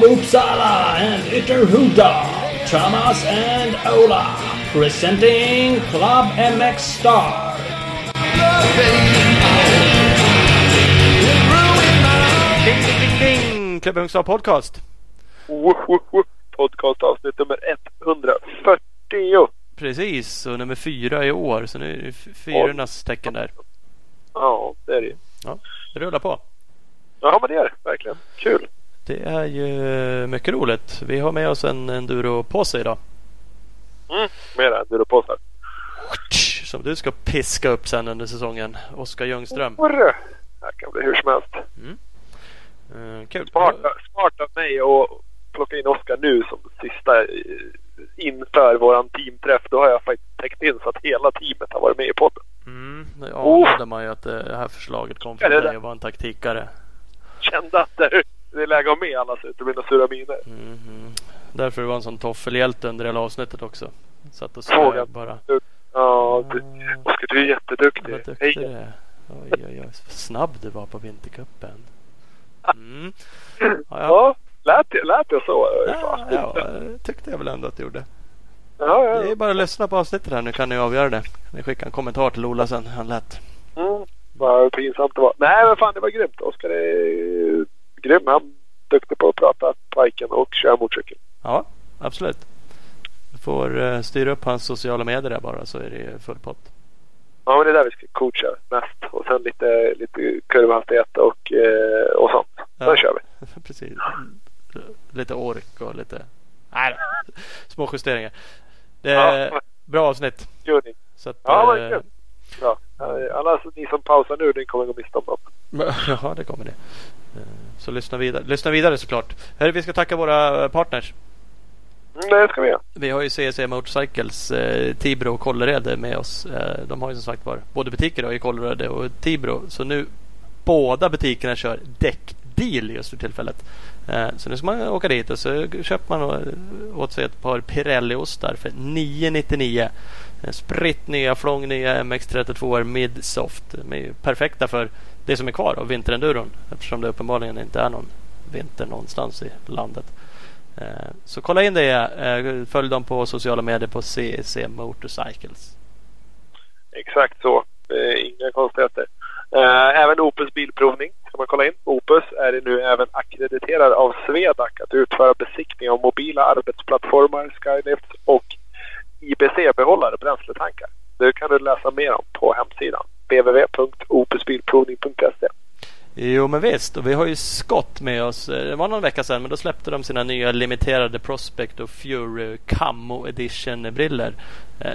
from Uppsala and Ytterhuda, Thomas and Ola, presenting Club MX Star. Ding, ding, ding, ding! Klubben Huxar Podcast. Wohoho. Podcast avsnitt nummer 140. Precis, och nummer fyra i år. Så nu är det fyrornas tecken där. Ja, det är det ju. Ja, det rullar på. Ja, men det är det verkligen. Kul. Det är ju mycket roligt. Vi har med oss en enduro-påse idag. Mm. Mera enduropåsar. Som du ska piska upp sen under säsongen. Oskar Ljungström. Orre. Det här kan bli hur som helst. Mm, kul. Smart, smart av mig att plocka in Oskar nu som sista eh, inför våran teamträff. Då har jag faktiskt täckt in så att hela teamet har varit med i podden. Mm, det anade man ju att det här förslaget kom från dig och var en taktikare. Kände att det det är läge att ha med att det blir några sura miner. Mhm. Därför var en sån toffelhjälte under hela avsnittet också. Satt och Såg bara. Ja, du. Oskar du är jätteduktig. Vad duktig du är. Oj, oj, oj. Snabb du var på vintercupen. Mm. Ja, ja. Ja, lät, lät jag så? Ja, ja, tyckte jag väl ändå att du gjorde. ja, ja. Det är bara att lyssna på avsnittet här nu kan ni avgöra det. Ni skickar en kommentar till Ola sen. Han lät. Mm, vad pinsamt det var. Nej men fan det var grymt. Oskar är grym. Han duktig på att prata piken och köra motorcykel. Ja, absolut. Du får uh, styra upp hans sociala medier där bara så är det full pott. Ja men det är där vi ska coacha mest. Och sen lite, lite kurvhastighet och, eh, och sånt. Sen Ja. kör vi. Precis. Lite ork och lite... Nej. Små justeringar. Det är Ja. bra avsnitt. Tuning. Så att, Ja eh, verkligen. Bra. Eh, Alla ni som pausar nu ni kommer gå miste om något. Ja, det kommer det. Eh, Så lyssna vidare, lyssna vidare såklart. Hörru, vi ska tacka våra partners. Mm, det ska vi göra. Vi har ju CC Motorcycles, eh, Tibro och Kållered med oss. Eh, de har ju som sagt var både butiker då, i Kållered och Tibro. Så nu båda butikerna kör däckdeal just för tillfället. Eh, så nu ska man åka dit och så köper man eh, åt sig ett par Pirelli-ostar för 999. Eh, Spritt nya flång nya MX32 Midsoft. De är ju perfekta för det som är kvar av vinterenduron eftersom det uppenbarligen inte är någon vinter någonstans i landet. Eh, Så kolla in det. eh, Följ dem på sociala medier på CEC Motorcycles. Exakt så. Eh, inga konstigheter. Eh, även Opus bilprovning kan man kolla in. Opus är det nu även akkrediterad av Swedac att utföra besiktning av mobila arbetsplattformar, skylifts och IBC-behållare, bränsletankar. Det kan du läsa mer om på hemsidan bilprovning.se. Jo men visst och vi har ju Scott med oss. Eh, det var någon vecka sedan men då släppte de sina nya limiterade Prospect och Fury Camo Edition briller. Eh,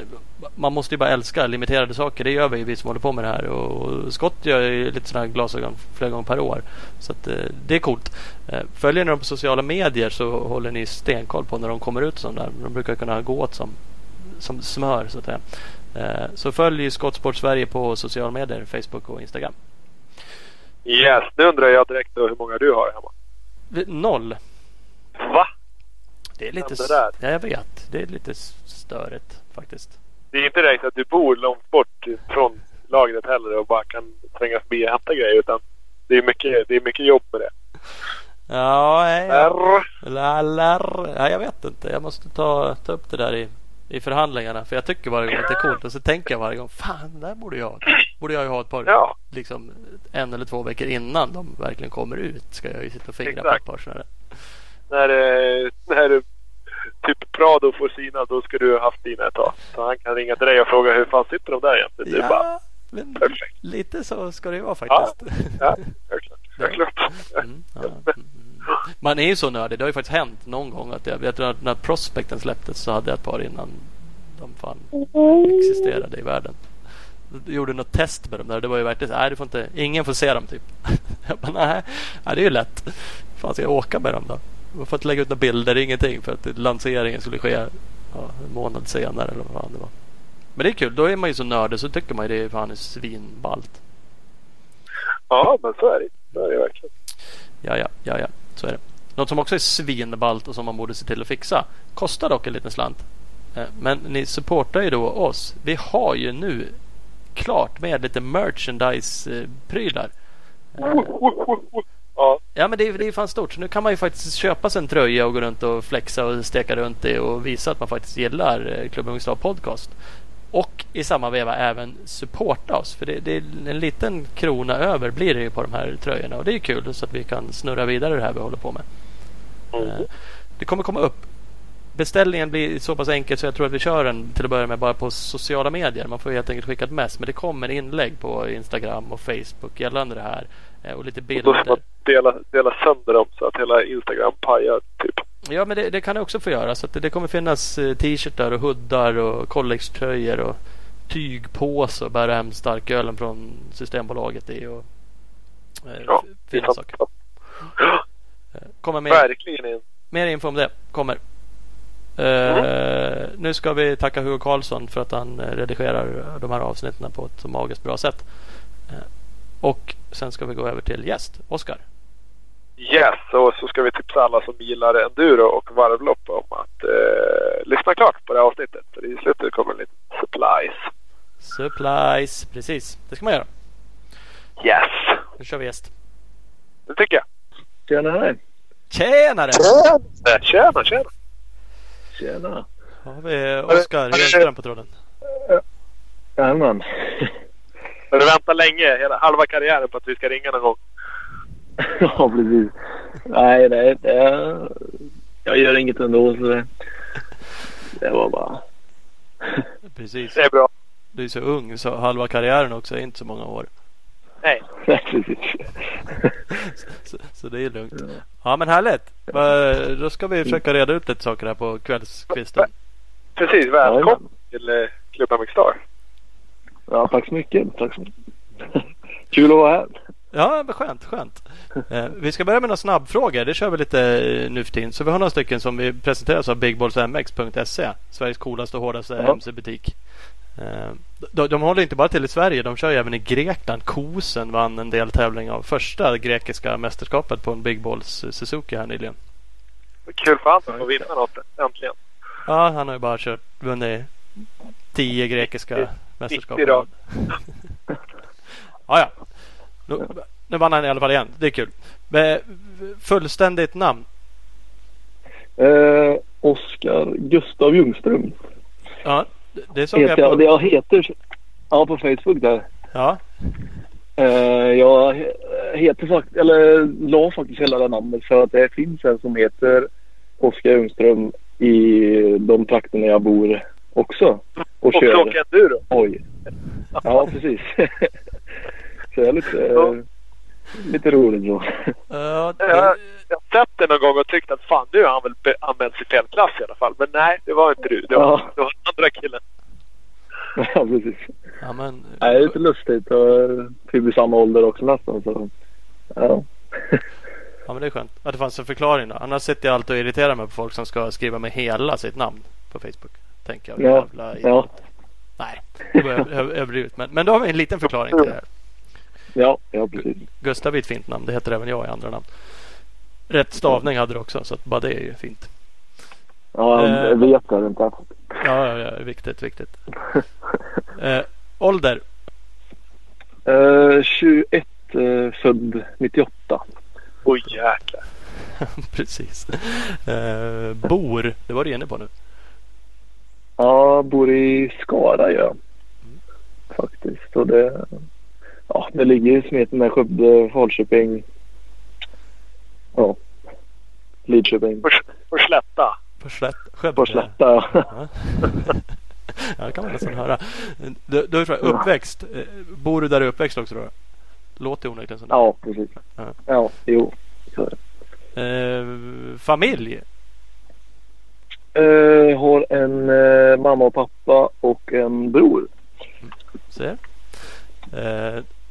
man måste ju bara älska limiterade saker. Det gör vi vi som håller på med det här. Och Scott gör ju lite sådana här glasögon flera gånger per år. Så att, eh, det är coolt. Följer ni dem på sociala medier så håller ni stenkoll på när de kommer ut sådana där. De brukar kunna gå åt som, som smör så att säga. Eh, Så följ Skottsport Sverige på sociala medier, Facebook och Instagram. Yes, nu undrar jag direkt hur många du har hemma. Noll. Va? Det är lite... Det där. Ja, jag vet. Det är lite störigt faktiskt. Det är inte direkt att du bor långt bort från lagret heller och bara kan tränga förbi och hämta grejer utan det är mycket, det är mycket jobb med det. Ja, nej, ja. Är, Lallar. Ja, jag vet inte. Jag måste ta, ta upp det där i, i förhandlingarna. För jag tycker varje gång att det är coolt. Och så tänker jag varje gång. Fan, det där borde jag. Borde jag ju ha ett par. Ja. Liksom en eller två veckor innan de verkligen kommer ut. Ska jag ju sitta och fingra på Exakt. ett par sådana där. när, eh, när typ Prado får sina då ska du ha haft dina ett tag. Så han kan ringa till dig och fråga hur fan sitter de där egentligen? Det är bara, Ja, men perfekt. lite så ska det ju vara ja, faktiskt. ja, självklart. självklart. Mm, ja, mm, mm. Man är ju så nördig. Det har ju faktiskt hänt någon gång att jag vet att när Prospecten släpptes så hade jag ett par innan de fan existerade i världen. Jag gjorde något test med dem där. Det var ju verkligen nej, du får inte, ingen får se dem typ. Jag bara, nej, nej, det är ju lätt. fan ska jag åka med dem då? Jag får inte lägga ut några bilder, ingenting. För att lanseringen skulle ske ja, en månad senare eller vad det var. Men det är kul. Då är man ju så nördig så tycker man ju det är fan är svinballt. Ja, men så är det. Så är det verkligen. Ja, ja, ja, ja, så är det. Något som också är svinballt och som man borde se till att fixa. Kostar dock en liten slant. Eh, Men ni supportar ju då oss. Vi har ju nu klart med lite merchandise-prylar. Ja, Ja men det är, det är fan stort. Så nu kan man ju faktiskt köpa sig en tröja och gå runt och flexa och steka runt det och visa att man faktiskt gillar eh, Klubben Ungslag Podcast. Och i samma veva även supporta oss. För det, det, är en liten krona över blir det ju på de här tröjorna. Och det är kul så att vi kan snurra vidare det här vi håller på med. Mm. Eh, Det kommer komma upp. Beställningen blir så pass enkel så jag tror att vi kör den till att börja med bara på sociala medier. Man får helt enkelt skicka ett mess. Men det kommer inlägg på Instagram och Facebook gällande det här. Eh, Och lite Och då ska bilder. man dela, dela sönder dem så att hela Instagram pajar typ. Ja men det, det kan det också få göra. Så det, det kommer finnas eh, t-shirtar och huddar och collegetröjor och tygpåsar och bära hem starkölen från Systembolaget i. Och, eh, Ja, fina sant. saker. Eh, Kommer mer, Verkligen mer info om det. Kommer. Eh, Nu ska vi tacka Hugo Karlsson för att han redigerar de här avsnitten på ett så magiskt bra sätt. Eh, Och sen ska vi gå över till gäst, Oskar. Yes, och så ska vi tipsa alla som gillar enduro och varvlopp om att eh, lyssna klart på det här avsnittet. För i slutet kommer lite supplies. Supplies, precis. Det ska man göra. Yes, Nu kör vi gäst. det tycker jag. Tjenare! Tjenare! Eh, Tjena, tjena. Tjena! Har vi Oskar Hjelmström på tråden. Jajamän. Har du väntat länge, hela halva karriären på att vi ska ringa någon gång? ja, precis. Nej, det, det, jag gör inget ändå så det, det var bara... Precis. Det är bra. Du är så ung så halva karriären också är inte så många år. Nej, Nej, precis. Så, så det är lugnt. Ja men härligt. Då ska vi försöka reda ut lite saker här på kvällskvisten. precis. Välkommen till eh, Klubben Mixstar. Ja, tack så mycket. Tack så mycket. Kul att vara här. Ja men skönt, skönt. Eh, vi ska börja med några snabbfrågor. Det kör vi lite eh, nu för tiden. Så vi har några stycken som vi presenteras av bigballsmx.se. Sveriges coolaste och hårdaste Ja. mc-butik. Eh, de, de håller inte bara till i Sverige. De kör ju även i Grekland. Kosen vann en del tävling av första grekiska mästerskapet på en Big Balls Suzuki här nyligen. Kul för honom att vinna något äntligen. Ja, han har ju bara kört, vunnit tio grekiska 90 mästerskap. ja, ja. Nu, nu vann han i alla fall igen. Det är kul. Men, fullständigt namn? Eh, Oskar Gustav Ljungström. Ja, det- såg jag Heter jag, det på. jag heter ja, på Facebook där. Ja, Eh, jag he- heter faktiskt, eller la faktiskt hela det namnet för att det finns en som heter Oskar Ljungström i de trakterna jag bor också. Och Och kör. åker enduro. Oj. Ja, precis. så det är lite, Ja. lite roligt så. Ja, Jag, det, jag har sett det någon gång och tyckt att fan nu har han väl anmält sig fel klass i alla fall. Men nej, det var inte du. Det var, Ja. det var den andra killen. ja, precis. ja, men, Nej, det är lite lustigt. Och vi blir samma ålder också nästan. Så. Ja. ja, men det är skönt att det fanns en förklaring då. Annars sitter jag alltid och irriterar mig på folk som ska skriva med hela sitt namn på Facebook. Tänker jag. Ja, Jävla ja. Nej, det var över- över- överdrivet. Men, men då har vi en liten förklaring till det här. Ja, ja, precis. Gustav är ett fint namn. Det heter även jag i andra namn. Rätt stavning hade du också så att bara det är ju fint. Ja, Eh. jag vet det inte. Ja, ja, ja viktigt, viktigt. Eh, ålder? Eh, 21, eh, född 98. Oj jäklar. Precis. Eh, bor? Det var du inne på nu. Ja, bor i Skara gör jag. Faktiskt. Och det, ja, det ligger i smeten med Skövde, Falköping. Ja. Lidköping. Skövde? På Slätta. Ja. ja, det kan man nästan höra. Du, du är uppväxt. Eh, Bor du där du är uppväxt också då? Låter onekligen så. Ja, precis. Ja. Ja, jo. Det. Eh, familj? Eh, har en eh, mamma och pappa och en bror. Ser.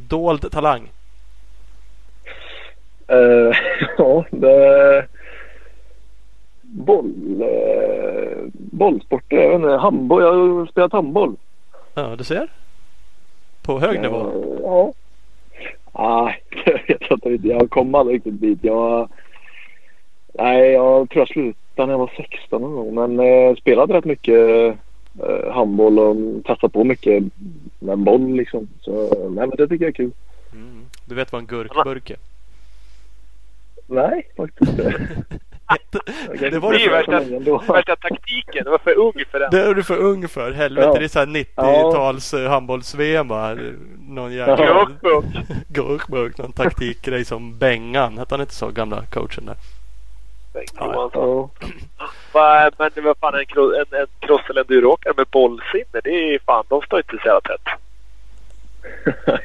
Dold talang? Eh, ja, det... Boll... Eh, bollsporter. Jag vet inte. Handboll. Jag har spelat handboll. Ja, du ser. På hög nivå. Eh, ja. Nej, jag vet inte. Jag kom aldrig riktigt dit. Jag... Nej, jag tror jag slutade när jag var 16 någon gång. Men eh, spelade rätt mycket eh, handboll och testade på mycket med boll liksom. Så nej, men det tycker jag är kul. Mm. Du vet vad en gurkburk är? Nej, faktiskt inte. Det var Det är för, värsta, värsta taktiken. Det var för ung för den. det är du för ung för. Helvete, Ja. det är så här 90-tals ja. handbolls-VM va? Någon jävla Gurkburk. gurkburk, någon taktikgrej som Bengan. Hette han inte så, gamla coachen där? Bengt Ja. Johansson. Ja. Men vad fan, en, en, en cross eller enduroåkare med bollsinne, det är fan, de står inte så jävla tätt.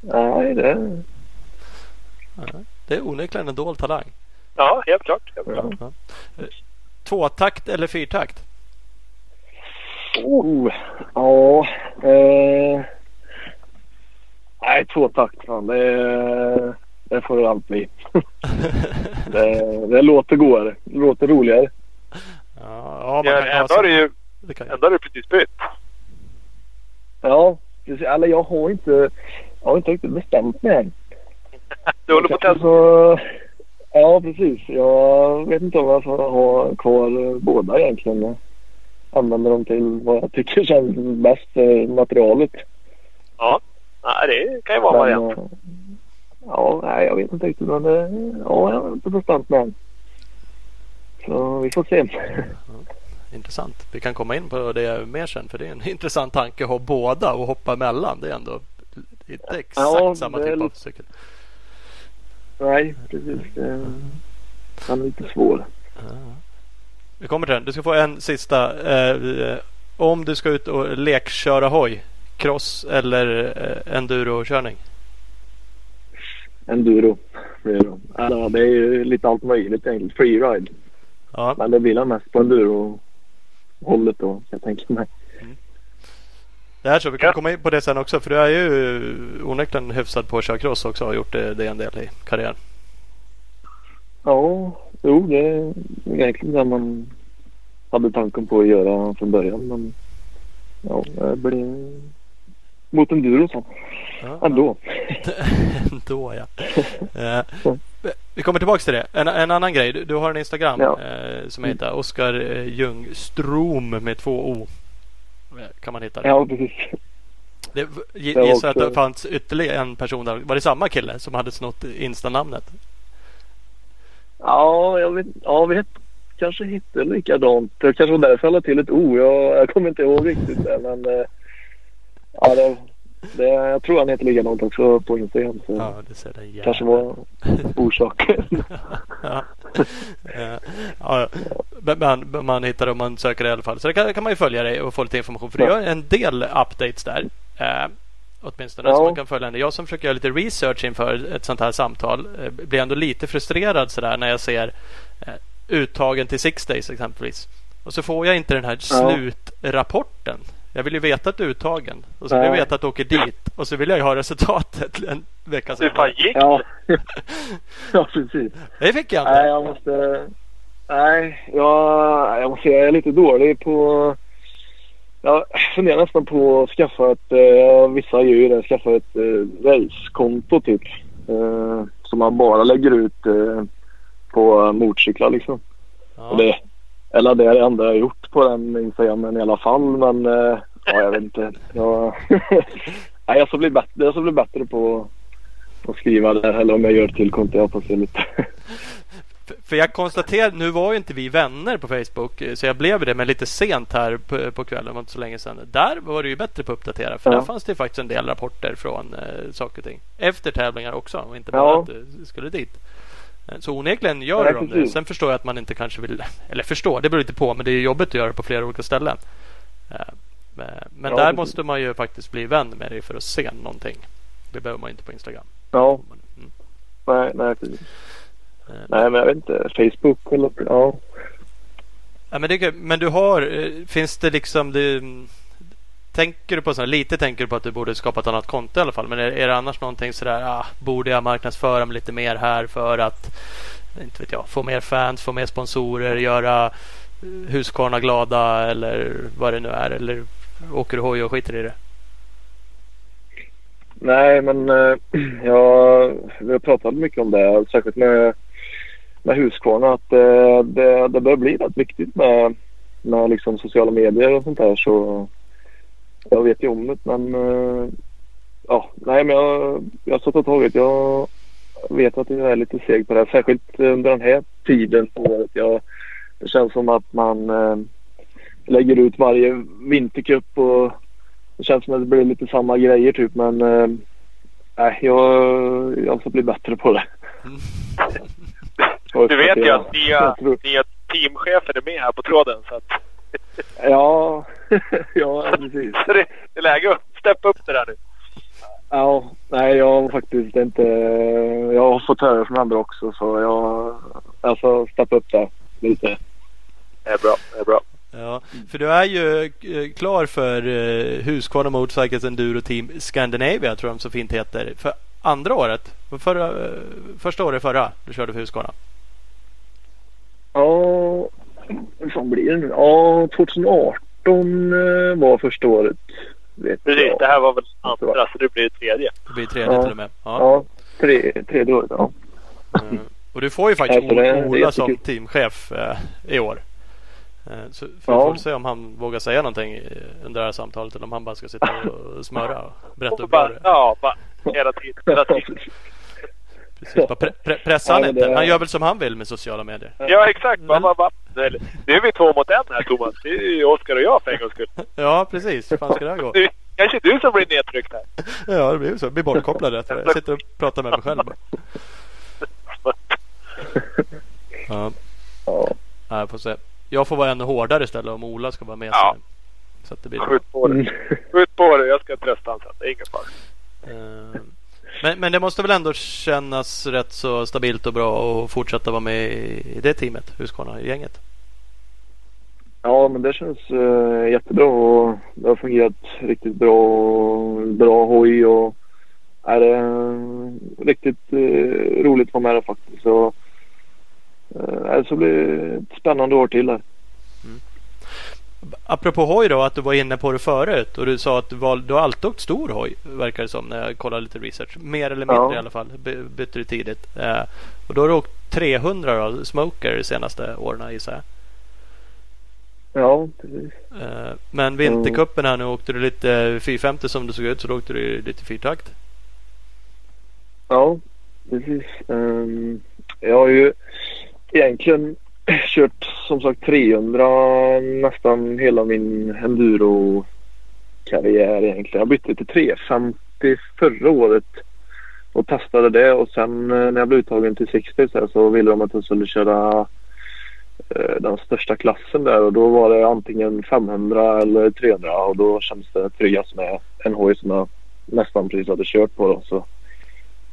Nej, det... Det är onekligen en dold talang. Ja, helt klart. Helt klart. Ja. Tvåtakt eller fyrtakt? Oh, ja. Eh, nej, två takt fan. Det, det får det allt bli. det, det låter godare. Det låter roligare. Ja, ja man kan ändå har du ju det kan ju- ändå har precis bytt. Ja, precis. Eller jag har inte, jag har inte riktigt bestämt mig än. Du håller på att testa. Så, ja, precis. Jag vet inte om jag får ha kvar eh, båda egentligen. Använda dem till vad jag tycker känns bäst för materialet. Ja, Nej, det kan ju vara en variant. Eh, ja, nej, jag vet inte riktigt. Men det, ja, jag har inte bestämt mig än. Så vi får se. Intressant. Vi kan komma in på det mer sen för det är en intressant tanke att ha båda och hoppa emellan. Det är ändå inte exakt Ja, samma typ av cykel. Nej, precis. Det, den är lite svår. Vi kommer till den. Du ska få en sista. Eh, om du ska ut och lekköra hoj. Cross eller eh, endurokörning? Enduro blir det. Eller, det är ju lite allt möjligt egentligen. Freeride. Ja. Men det blir nog mest på enduro-hållet då, jag tänka mig. Det här så vi kan Ja. komma in på det sen också. För du är ju onekligen hyfsad på att köra cross också och har gjort det, det en del i karriären. Ja, jo det är egentligen det man hade tanken på att göra från början. Men ja, det blir mot enduro sen. Ja, Ändå. Ändå ja. Eh, vi kommer tillbaka till det. En, en annan grej. Du, du har en Instagram Ja. eh, som heter Oskar eh, Ljungstrom med två O. Kan man hitta det. Ja, precis. det gissar att också- det fanns ytterligare en person där. Var det samma kille som hade snott Insta-namnet? Ja, jag vet, ja, vi kanske hittade likadant. Det kanske var därför jag lade till ett O. Jag, jag kommer inte ihåg riktigt det, men eh, ja, det, det, jag tror han heter likadant också på Instagram. Så Ja, det ser den jäveln. kanske var orsaken. ja. Eh, ja. Men man, hittar det om man söker det i alla fall. Så det kan, kan man ju följa dig och få lite information. För du Ja. gör en del updates där. Eh, åtminstone Ja. så man kan följa det. Jag som försöker göra lite research inför ett sånt här samtal eh, blir ändå lite frustrerad sådär när jag ser eh, uttagen till Six Days exempelvis. Och så får jag inte den här slutrapporten. Jag vill ju veta att du är uttagen. Och så vill jag Nej. veta att du åker dit. Och så vill jag ju ha resultatet en vecka Hur fan senare. gick ja. ja, precis. Det fick jag Nej, inte. jag måste... Nej, jag, jag måste säga jag är lite dålig på... Jag funderar nästan på att skaffa ett... Eh, vissa gör ju det. Skaffa ett eh, racekonto typ. Eh, som man bara lägger ut eh, på motorcyklar liksom. Ja. Och det, eller det är det enda jag har gjort på den Instagramen i alla fall. Men eh, ja, jag vet inte. Jag, nej, jag ska bli bättre, jag ska bli bättre på att skriva det. Eller om jag gör till konto. Jag får se lite. För- jag konstaterar, nu var ju inte vi vänner på Facebook så jag blev det men lite sent här på, på kvällen, det var inte så länge sedan. Där var det ju bättre på att uppdatera för Ja. där fanns det faktiskt en del rapporter från eh, saker och ting. Efter tävlingar också och inte bara Ja. att du skulle dit. Eh, Så onekligen gör Nej, de det. Sen förstår jag att man inte kanske vill, eller förstår, det beror lite på men det är jobbigt att göra det på flera olika ställen. Eh, Men, men Ja, där precis. måste man ju faktiskt bli vän med dig för att se någonting. Det behöver man inte på Instagram. Ja, Mm. nej, nej, precis. Eh, nej, men jag vet inte. Facebook eller ja. Ja, men, det, men du har, eh, finns det liksom det, Tänker du på sådär, lite tänker du på att du borde skapa ett annat konto i alla fall. Men är, är det annars någonting sådär, ah, borde jag marknadsföra mig lite mer här för att inte vet jag, få mer fans, få mer sponsorer, göra eh, Husqvarna glada eller vad det nu är. Eller åker du hoj och skiter i det? Nej, men eh, jag, vi har pratat mycket om det. Särskilt med, med Husqvarna. Att eh, det, det börjar bli rätt viktigt med, med liksom sociala medier och sånt där. Så jag vet ju om det. Men eh, ja, nej, men jag, jag har satt och tagit. Jag vet att jag är lite seg på det. Särskilt under den här tiden på året. Jag, det känns som att man eh, lägger ut varje vintercup och det känns som att det blir lite samma grejer typ. Men nej, jag, jag ska bli bättre på det. Du vet ju att nya, nya teamchefen är med här på tråden. Så att... ja, ja precis. Så det är läge att steppa upp det där nu. Ja, nej jag har faktiskt inte... Jag har fått höra från andra också så jag... Alltså steppa upp det lite. Det är bra, det är bra. Ja, för du är ju eh, klar för uh, Husqvarna Motorcycles Enduro Team Scandinavia tror jag de så fint heter. För andra året. Förra, uh, första året förra du körde för Husqvarna. Ja, vad fan blir det nu? Ja, 2018 uh, var första året. Vet Precis, jag. det här var väl andra så det blir tredje. Det blir tredje ja. till och med. Ja, ja tre, tredje året ja. Mm. Och du får ju faktiskt Nej, Ola som teamchef eh, i år. Eh, så får ja. se om han vågar säga någonting under det här samtalet eller om han bara ska sitta och smöra och berätta hur bra det Ja, bara hela tiden. Hela tiden. Precis, bara pre pre pressa han inte. Han gör väl som han vill med sociala medier. Ja, exakt. Men... Bara, bara, nu är vi två mot en här Thomas. Det är ju Oskar och jag för en gångs skull. Ja, precis. Hur fan ska det här gå? Det kanske du som blir nedtryckt här. Ja, det blir så. Jag blir bortkopplad rätt Jag sitter och pratar med mig själv bara. Ja. ja. Jag får se. Jag får vara ännu hårdare istället om Ola ska vara med. Ja. Så att det blir Skjut på det. Skjut på det. Jag ska trösta honom sen. Det är ingen fara. Men, men det måste väl ändå kännas rätt så stabilt och bra att fortsätta vara med i det teamet, Husqvarna-gänget? Ja, men det känns uh, jättebra och det har fungerat riktigt bra. Och bra hoj och är det uh, riktigt uh, roligt att vara med där faktiskt. Så, uh, det ska bli ett spännande år till här. Apropå hoj då, att du var inne på det förut och du sa att du, var, du har alltid åkt stor hoj verkar det som när jag kollade lite research. Mer eller mindre ja. i alla fall. bytte du tidigt. Eh, och då har du åkt 300 då, Smoker de senaste åren gissar jag. Ja, precis. Eh, men vintercupen här nu åkte du lite 450 som det såg ut så då åkte du lite fyrtakt. Ja, precis. Um, jag har ju egentligen kört som sagt 300 nästan hela min enduro-karriär egentligen. Jag bytte till 350 förra året och testade det och sen eh, när jag blev uttagen till 60 så, så ville de att jag skulle köra eh, den största klassen där och då var det antingen 500 eller 300 och då kändes det tryggast med en hoj som jag nästan precis hade kört på. Då, så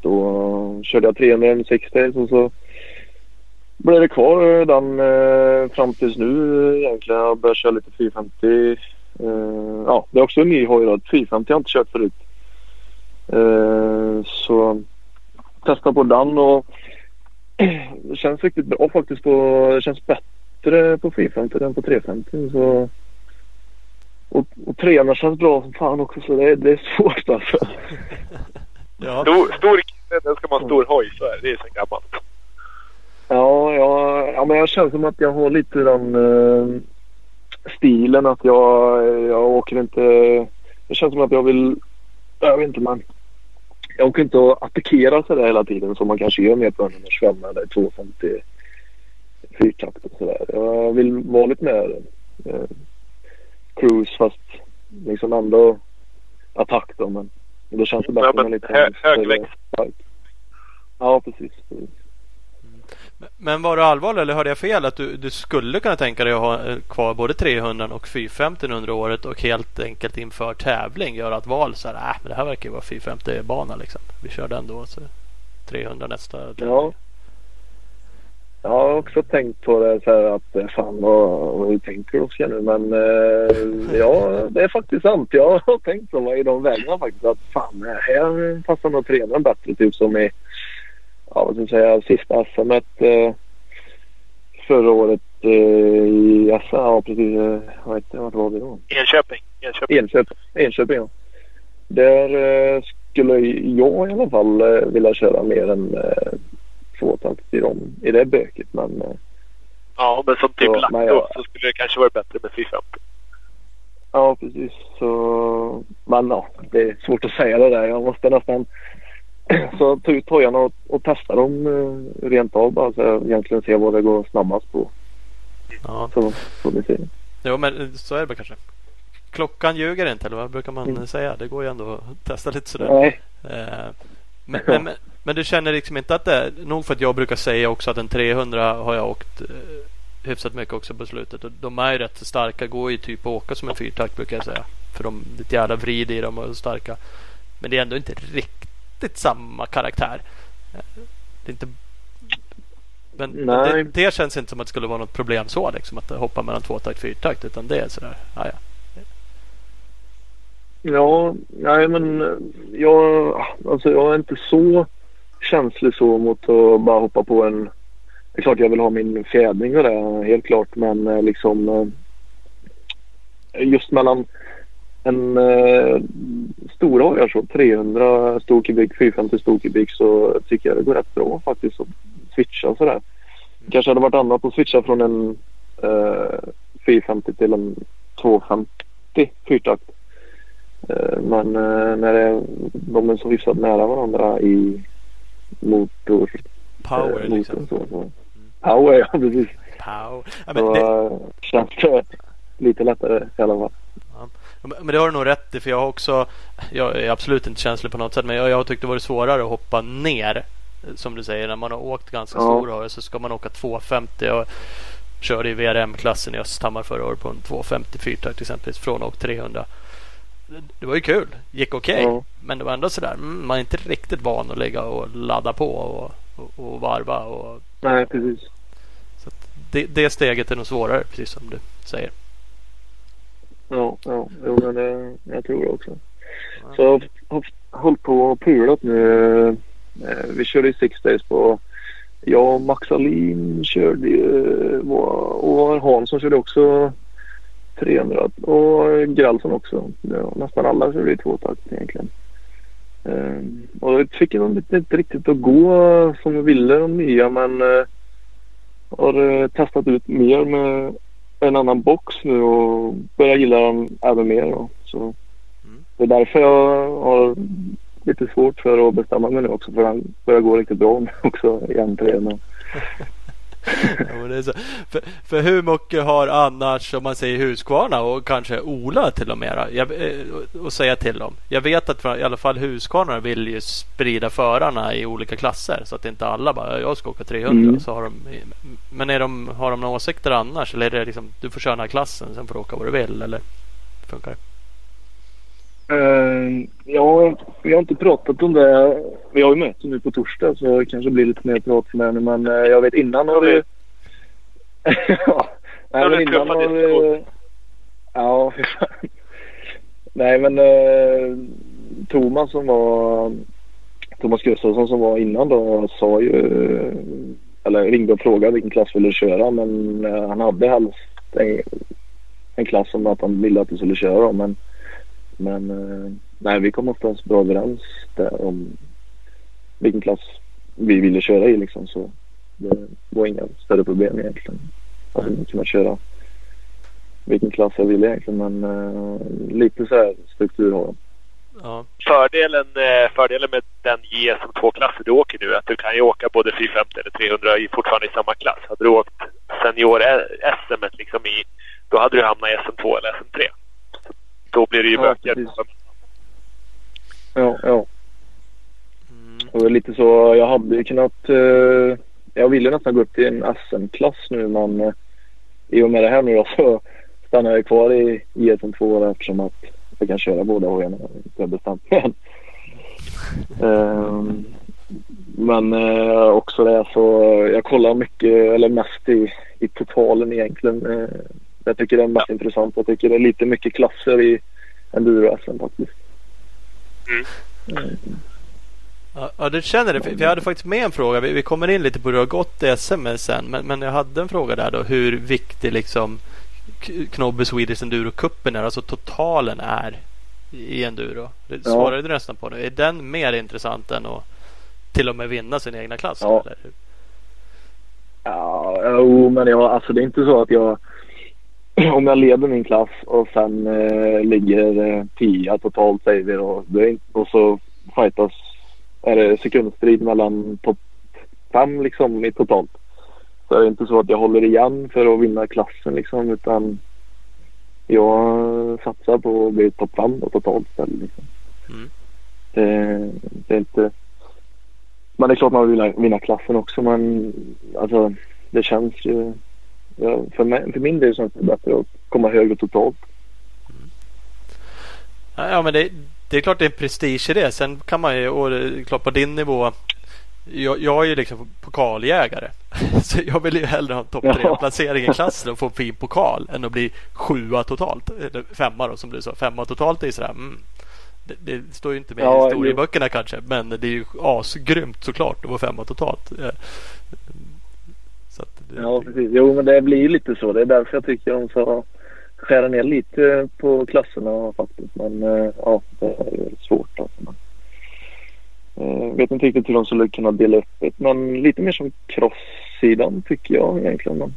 då eh, körde jag 300 60 och så blev det kvar den eh, fram tills nu egentligen. Jag började köra lite 450. Eh, ja, det är också en ny hoj då. 450 har jag inte kört förut. Eh, så testa på den och det känns riktigt bra faktiskt. På, det känns bättre på 450 än på 350. Så, och, och 300 känns bra som fan också så det, det är svårt alltså. ja. Stor, stor kille, den ska man ha stor hoj så är det. är så gammalt. Ja, ja, ja, men jag känner som att jag har lite den uh, stilen att jag, jag åker inte... Det känns som att jag vill... Jag vet inte men... Jag åker inte och attackerar sådär hela tiden som man kanske gör med på en 125 eller 250 fyrtakt och sådär. Jag vill vara lite mer uh, cruise fast liksom ändå attack då men då känns det bättre med lite... Hö högväxt. Ja, precis. precis. Men var du allvarlig eller hörde jag fel att du, du skulle kunna tänka dig att ha eh, kvar både 300 och 450 under året och helt enkelt inför tävling göra ett val så här, äh, men det här verkar ju vara 450 bana liksom. Vi kör den då så 300 nästa tävling. Ja. Jag har också tänkt på det så här att eh, fan vad, vad tänker Oskar nu men eh, ja det är faktiskt sant. Jag har tänkt så i de vägarna faktiskt att fan här passar nog 300 bättre typ som i ja, vad ska jag säga, sista SM eh, förra året eh, i SM. Ja, precis. Eh, vad heter det? Vart var vi då? Enköping. Enköping. Enköping, Enköping ja. Där eh, skulle jag i alla fall eh, vilja köra mer än eh, tvåtakt i, dem, i det böket. Men, eh, ja, men som typ lagt upp så skulle det kanske varit bättre med 450. Ja, precis. Så, men ja, det är svårt att säga det där. Jag måste nästan så ta ut hojarna och, och testa dem eh, rent av bara. Så egentligen se vad det går snabbast på. Ja. Så får vi se. Jo men så är det kanske. Klockan ljuger inte eller vad brukar man Mm. säga? Det går ju ändå att testa lite sådär. Nej. Eh, men, men, men, men du känner liksom inte att det är nog för att jag brukar säga också att en 300 har jag åkt eh, hyfsat mycket också på slutet. Och de är ju rätt starka. Går ju typ att åka som en fyrtakt brukar jag säga. För de är ett jävla vrid i dem och är starka. Men det är ändå inte riktigt samma karaktär. Eh, Det är inte men det, det känns inte som att det skulle vara något problem så liksom att hoppa mellan tvåtakt och fyrtakt utan det är sådär. Ja, ja. Ja, nej men eh, jag, alltså jag är inte så känslig så mot att bara hoppa på en... Det är klart jag vill ha min fjädring och det, helt klart. Men eh, liksom just mellan en eh, stor hoj, alltså 300 stor kubik, 450 stor kubik så tycker jag det går rätt bra faktiskt att switcha sådär. Kanske hade varit annat att switcha från en eh, 450 till en 250 fyrtakt. Eh, Men eh, när det, de är så hyfsat nära varandra i motor, Power eh, liksom. motorn så, så. Power ja precis. Power. Ja, men Så det, eh, känns det lite lättare i alla fall. Men det har du nog rätt i för jag har också Jag är absolut inte känslig på något sätt men jag, jag har tyckt det varit svårare att hoppa ner Som du säger när man har åkt ganska Ja. stor hoj så ska man åka 250 Jag körde i VRM-klassen i Östhammar förra året på en 250 fyrtakt exempelvis från åkt 300 Det- var ju kul, gick okej Ja. Men det var ändå sådär mm, Man är inte riktigt van att ligga och ladda på och, och, och varva och, Nej precis. så att det, det steget är nog svårare precis som du säger Ja, ja, jo, men det, jag tror det också. Så jag har hållit på och pulat nu. Eh, Vi körde ju Six Days på jag och Max Alin körde ju och Hansson körde också 300 och Gralsson också. Ja, nästan alla körde i tvåtakt egentligen. Eh, Och det fick jag nog inte, inte riktigt att gå som jag ville de nya men eh, har testat ut mer med en annan box nu och börjar gilla dem även mer. Då. Så Mm. Det är därför jag har lite svårt för att bestämma mig nu också för den börjar gå riktigt bra nu också i entrén. Ja, det är så. För, för hur mycket har annars, om man säger Husqvarna och kanske Ola till och med jag, eh, och säga till dem? Jag vet att i alla fall Husqvarna vill ju sprida förarna i olika klasser så att inte alla bara jag ska åka 300. Mm. Så har de, men är de, har de några åsikter annars? Eller är det liksom du får köra den här klassen sen får du åka vad du vill? Eller funkar det? Eh, ja, vi har inte pratat om det. Vi har ju möte nu på torsdag så det kanske blir lite mer prat för nu. Men eh, jag vet innan har vi... ja, nej, men innan har vi... Ja, fy fan. Nej, men eh, Thomas som var... Thomas Gustafsson som var innan då sa ju... Eller ringde och frågade vilken klass ville köra men eh, han hade helst en, en klass som att han ville att du skulle köra men men eh, nej, vi kom oftast bra överens där om vilken klass vi ville köra i liksom. Så det var inga större problem egentligen. Alltså man kunde köra vilken klass jag ville egentligen. Men eh, lite så här struktur har de. Ja. Fördelen, eh, fördelen med den JSM2-klassen du åker nu är att du kan ju åka både 450 eller 300 i, fortfarande i samma klass. Hade du åkt senior-SM liksom i, då hade du hamnat i SM2 eller SM3. Då blir det ju Ja, bökigare. precis. Ja, ja. Mm. Och det är lite så. Jag hade ju kunnat. Eh, jag ville nästan gå upp till en SM-klass nu men eh, i och med det här nu då så stannar jag kvar i ISM2 eftersom att jag kan köra båda hojarna. Jag har bestämt mig än. Ehm, men eh, också det så jag kollar mycket eller mest i, i totalen egentligen. Eh, jag tycker det är mest intressant. Jag tycker det är lite mycket klasser i enduro-SM faktiskt. Mm. Mm. Ja, ja, du känner det. För jag hade faktiskt med en fråga. Vi, vi kommer in lite på hur det har gått i SM sen. Men, men jag hade en fråga där då. Hur viktig liksom Knobbe Swedish Enduro-cupen är. Alltså totalen är i enduro. Det Ja. svarade du nästan på det. Är den mer intressant än att till och med vinna sin egna klass? Ja. Eller? Ja, jo, men jag, alltså det är inte så att jag... Om jag leder min klass och sen eh, ligger eh, tia totalt säger vi då. Det inte, och så fightas är det sekundstrid mellan topp fem liksom i totalt. Så är det inte så att jag håller igen för att vinna klassen liksom utan jag satsar på att bli topp fem och totalt istället. Liksom. Mm. Det, det är inte... Men det är klart man vill vinna klassen också men alltså det känns ju... För, mig, för min del känns det bättre att komma högre totalt. Ja men det, det är klart det är en prestige i det. Sen kan man ju, och det klart på din nivå. Jag, jag är ju liksom pokaljägare. Så jag vill ju hellre ha en topp tre placering i klassen och få en fin pokal än att bli sjua totalt. Eller femma då som du sa. Femma totalt är ju sådär. Mm, det, det, står ju inte med ja, i historieböckerna jo. kanske. Men det är ju asgrymt såklart att vara femma totalt. Ja precis. Jo men det blir lite så. Det är därför jag tycker de ska skära ner lite på klasserna faktiskt. Men eh, ja, det är svårt alltså. Men, eh, vet inte riktigt hur de skulle kunna dela upp det. Men lite mer som cross-sidan tycker jag egentligen. Men,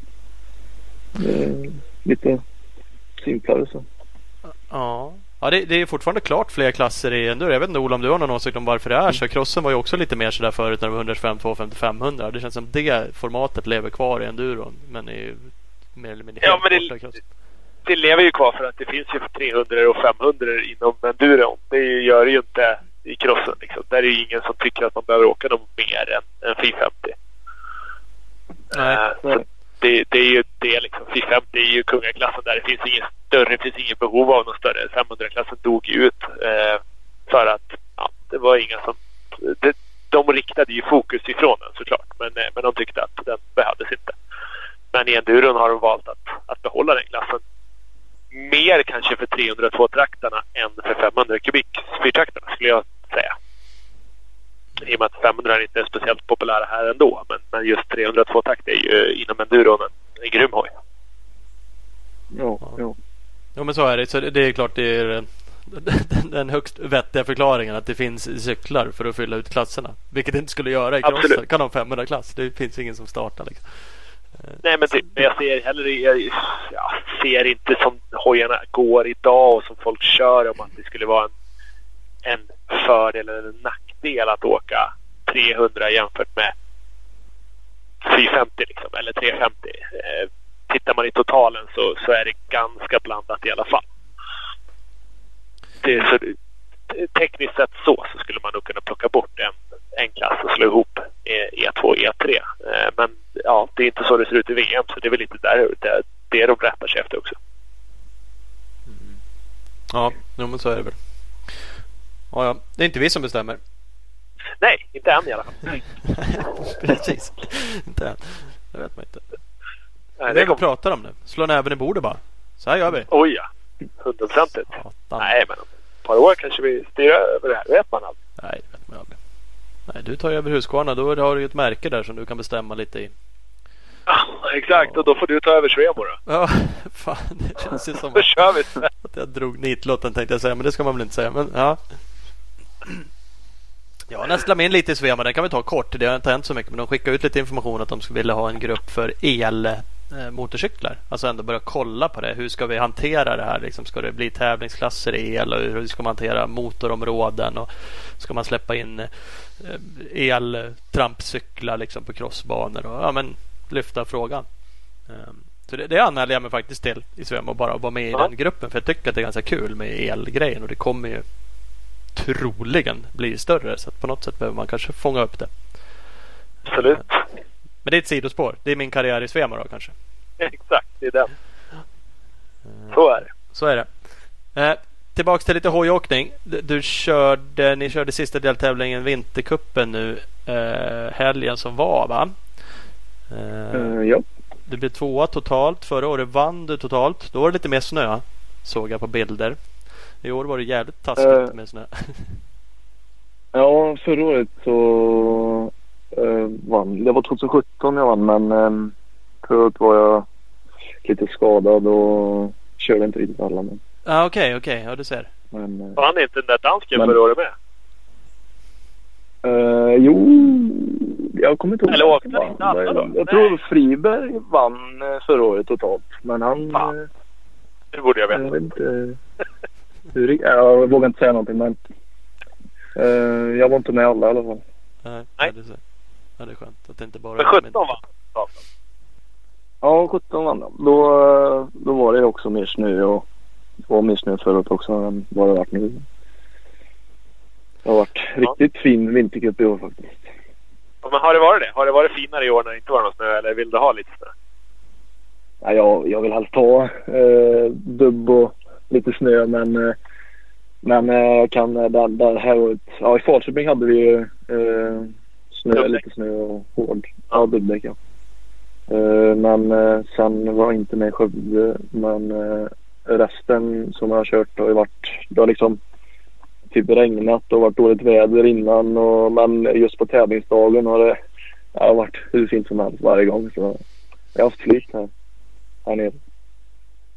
lite simplare så. Ja. Ja, det, det, är fortfarande klart fler klasser i enduro. Jag vet inte Ola om du har någon åsikt om varför det är så. Crossen var ju också lite mer sådär förut när det var 125, 250, 500. Det känns som det formatet lever kvar i enduron. Men är mer eller mindre ja, men det, det lever ju kvar för att det finns ju 300 och 500 inom enduron. Det gör det ju inte i crossen. Liksom. Där är det ingen som tycker att man behöver åka dem mer än, än 450. Nej. Uh, det, det, är ju det liksom. 450 är ju kungaklassen där det finns inget större, det finns inget behov av någon större. 500-klassen dog ut eh, för att ja, det var inga som... Det, de riktade ju fokus ifrån den såklart. Men, eh, men de tyckte att den behövdes inte. Men i enduron har de valt att, att behålla den klassen mer kanske för 302-traktarna än för 500 kubik fyrtraktarna skulle jag säga. I och med att 500 inte är speciellt populära här ändå. Men, men just 302-takt är ju inom enduron en, en grym hoj. Ja, ja. Ja men så är det. Så det är klart det är den, den högst vettiga förklaringen att det finns cyklar för att fylla ut klasserna. Vilket det inte skulle göra i crossen. Kan de 500 klass. Det finns ingen som startar liksom. Nej men det, jag ser heller jag, jag ser inte som hojarna går idag och som folk kör om att det skulle vara en, en fördel eller en nackdel att åka 300 jämfört med 450 liksom, eller 350. Eh, tittar man i totalen så, så är det ganska blandat i alla fall. Det, så, tekniskt sett så, så skulle man nog kunna plocka bort en, en klass och slå ihop E2 och E3. Men ja, det är inte så det ser ut i VM så det är väl inte där det, det de rättar sig efter också. Mm. Ja, men så är det väl. Ja, ja. Det är inte vi som bestämmer. Nej, inte än i alla fall. Precis, inte än. Det vet man inte. Nej, det är vi pratar om nu. Slå näven i bordet bara. Så här gör vi. Oj ja, hundraprocentigt. Nej, men om ett par år kanske vi styr över det här. Det vet man aldrig. Nej, det vet man aldrig. Nej, du tar över Husqvarna. Då har du ett märke där som du kan bestämma lite i. Ja, exakt. Och då får du ta över Svemo då. Ja, fan. Det känns ju som vi. att jag drog nitlotten tänkte jag säga. Men det ska man väl inte säga. Men ja. Jag nästlar mig in lite i Svema. Den kan vi ta kort. Det har inte hänt så mycket. Men de skickade ut lite information att de skulle vilja ha en grupp för el eh. Alltså ändå börja kolla på det. Hur ska vi hantera det här? Liksom, ska det bli tävlingsklasser i el? Och hur ska man hantera motorområden? Och ska man släppa in eh, eltrampcyklar liksom på crossbanor? Och, ja, men, lyfta frågan. Um, så det, det anmäler jag mig faktiskt till i Svem och bara vara med i den gruppen. För jag tycker att det är ganska kul med elgrejen och det kommer ju troligen bli större. Så på något sätt behöver man kanske fånga upp det. Absolut. Men det är ett sidospår. Det är min karriär i Svema då kanske. Exakt, det är den. Så är det. Så är det. Eh, tillbaks till lite hojåkning. Du, körde, ni körde sista deltävlingen Vinterkuppen nu eh, helgen som var va? Uh, ja. Du blev tvåa totalt. Förra året vann du totalt. Då var det lite mer snö. Såg jag på bilder. I år var det jävligt taskigt uh, med snö. ja, förra året så uh, vann. Det var 2017 jag vann men um, förra året var jag lite skadad och körde inte riktigt alla. Men... Ah, Okej, okay, okej. Okay. Ja, du ser. Men, uh, vann inte den där dansken men... förra året med? Uh, jo, jag kommer inte ihåg. Eller åkte han inte alla då? Jag tror Friberg vann förra året totalt. Men han... Eh, det borde jag veta. Jag vet inte. hur, jag vågar inte säga någonting men... Eh, jag var inte med alla i alla fall. Nej, Nej. Det, är ja, det är skönt att det inte bara Men är 17 vann Saab. Ja, 17 vann de. Då, då var det också mer snö och det var mer snö förut också än vad det varit nu. Det har varit Ja. riktigt fin vintercup i år faktiskt. Ja, Men har det varit det? Har det varit finare i år när det inte var någon snö eller vill du ha lite snö? Ja, jag, jag vill helst ha eh, dubb och lite snö men eh, men eh, jag kan eh, där, där här året. Ja i Falköping hade vi ju eh, snö, Dubbdäck. lite snö och hård. Ja dubbdäck ja. Eh, men eh, sen var jag inte med i Skövde men eh, resten som jag har kört har ju varit det har liksom typ regnat och varit dåligt väder innan och men just på tävlingsdagen har det, det har varit hur fint som helst varje gång så jag har haft flyt här här nere.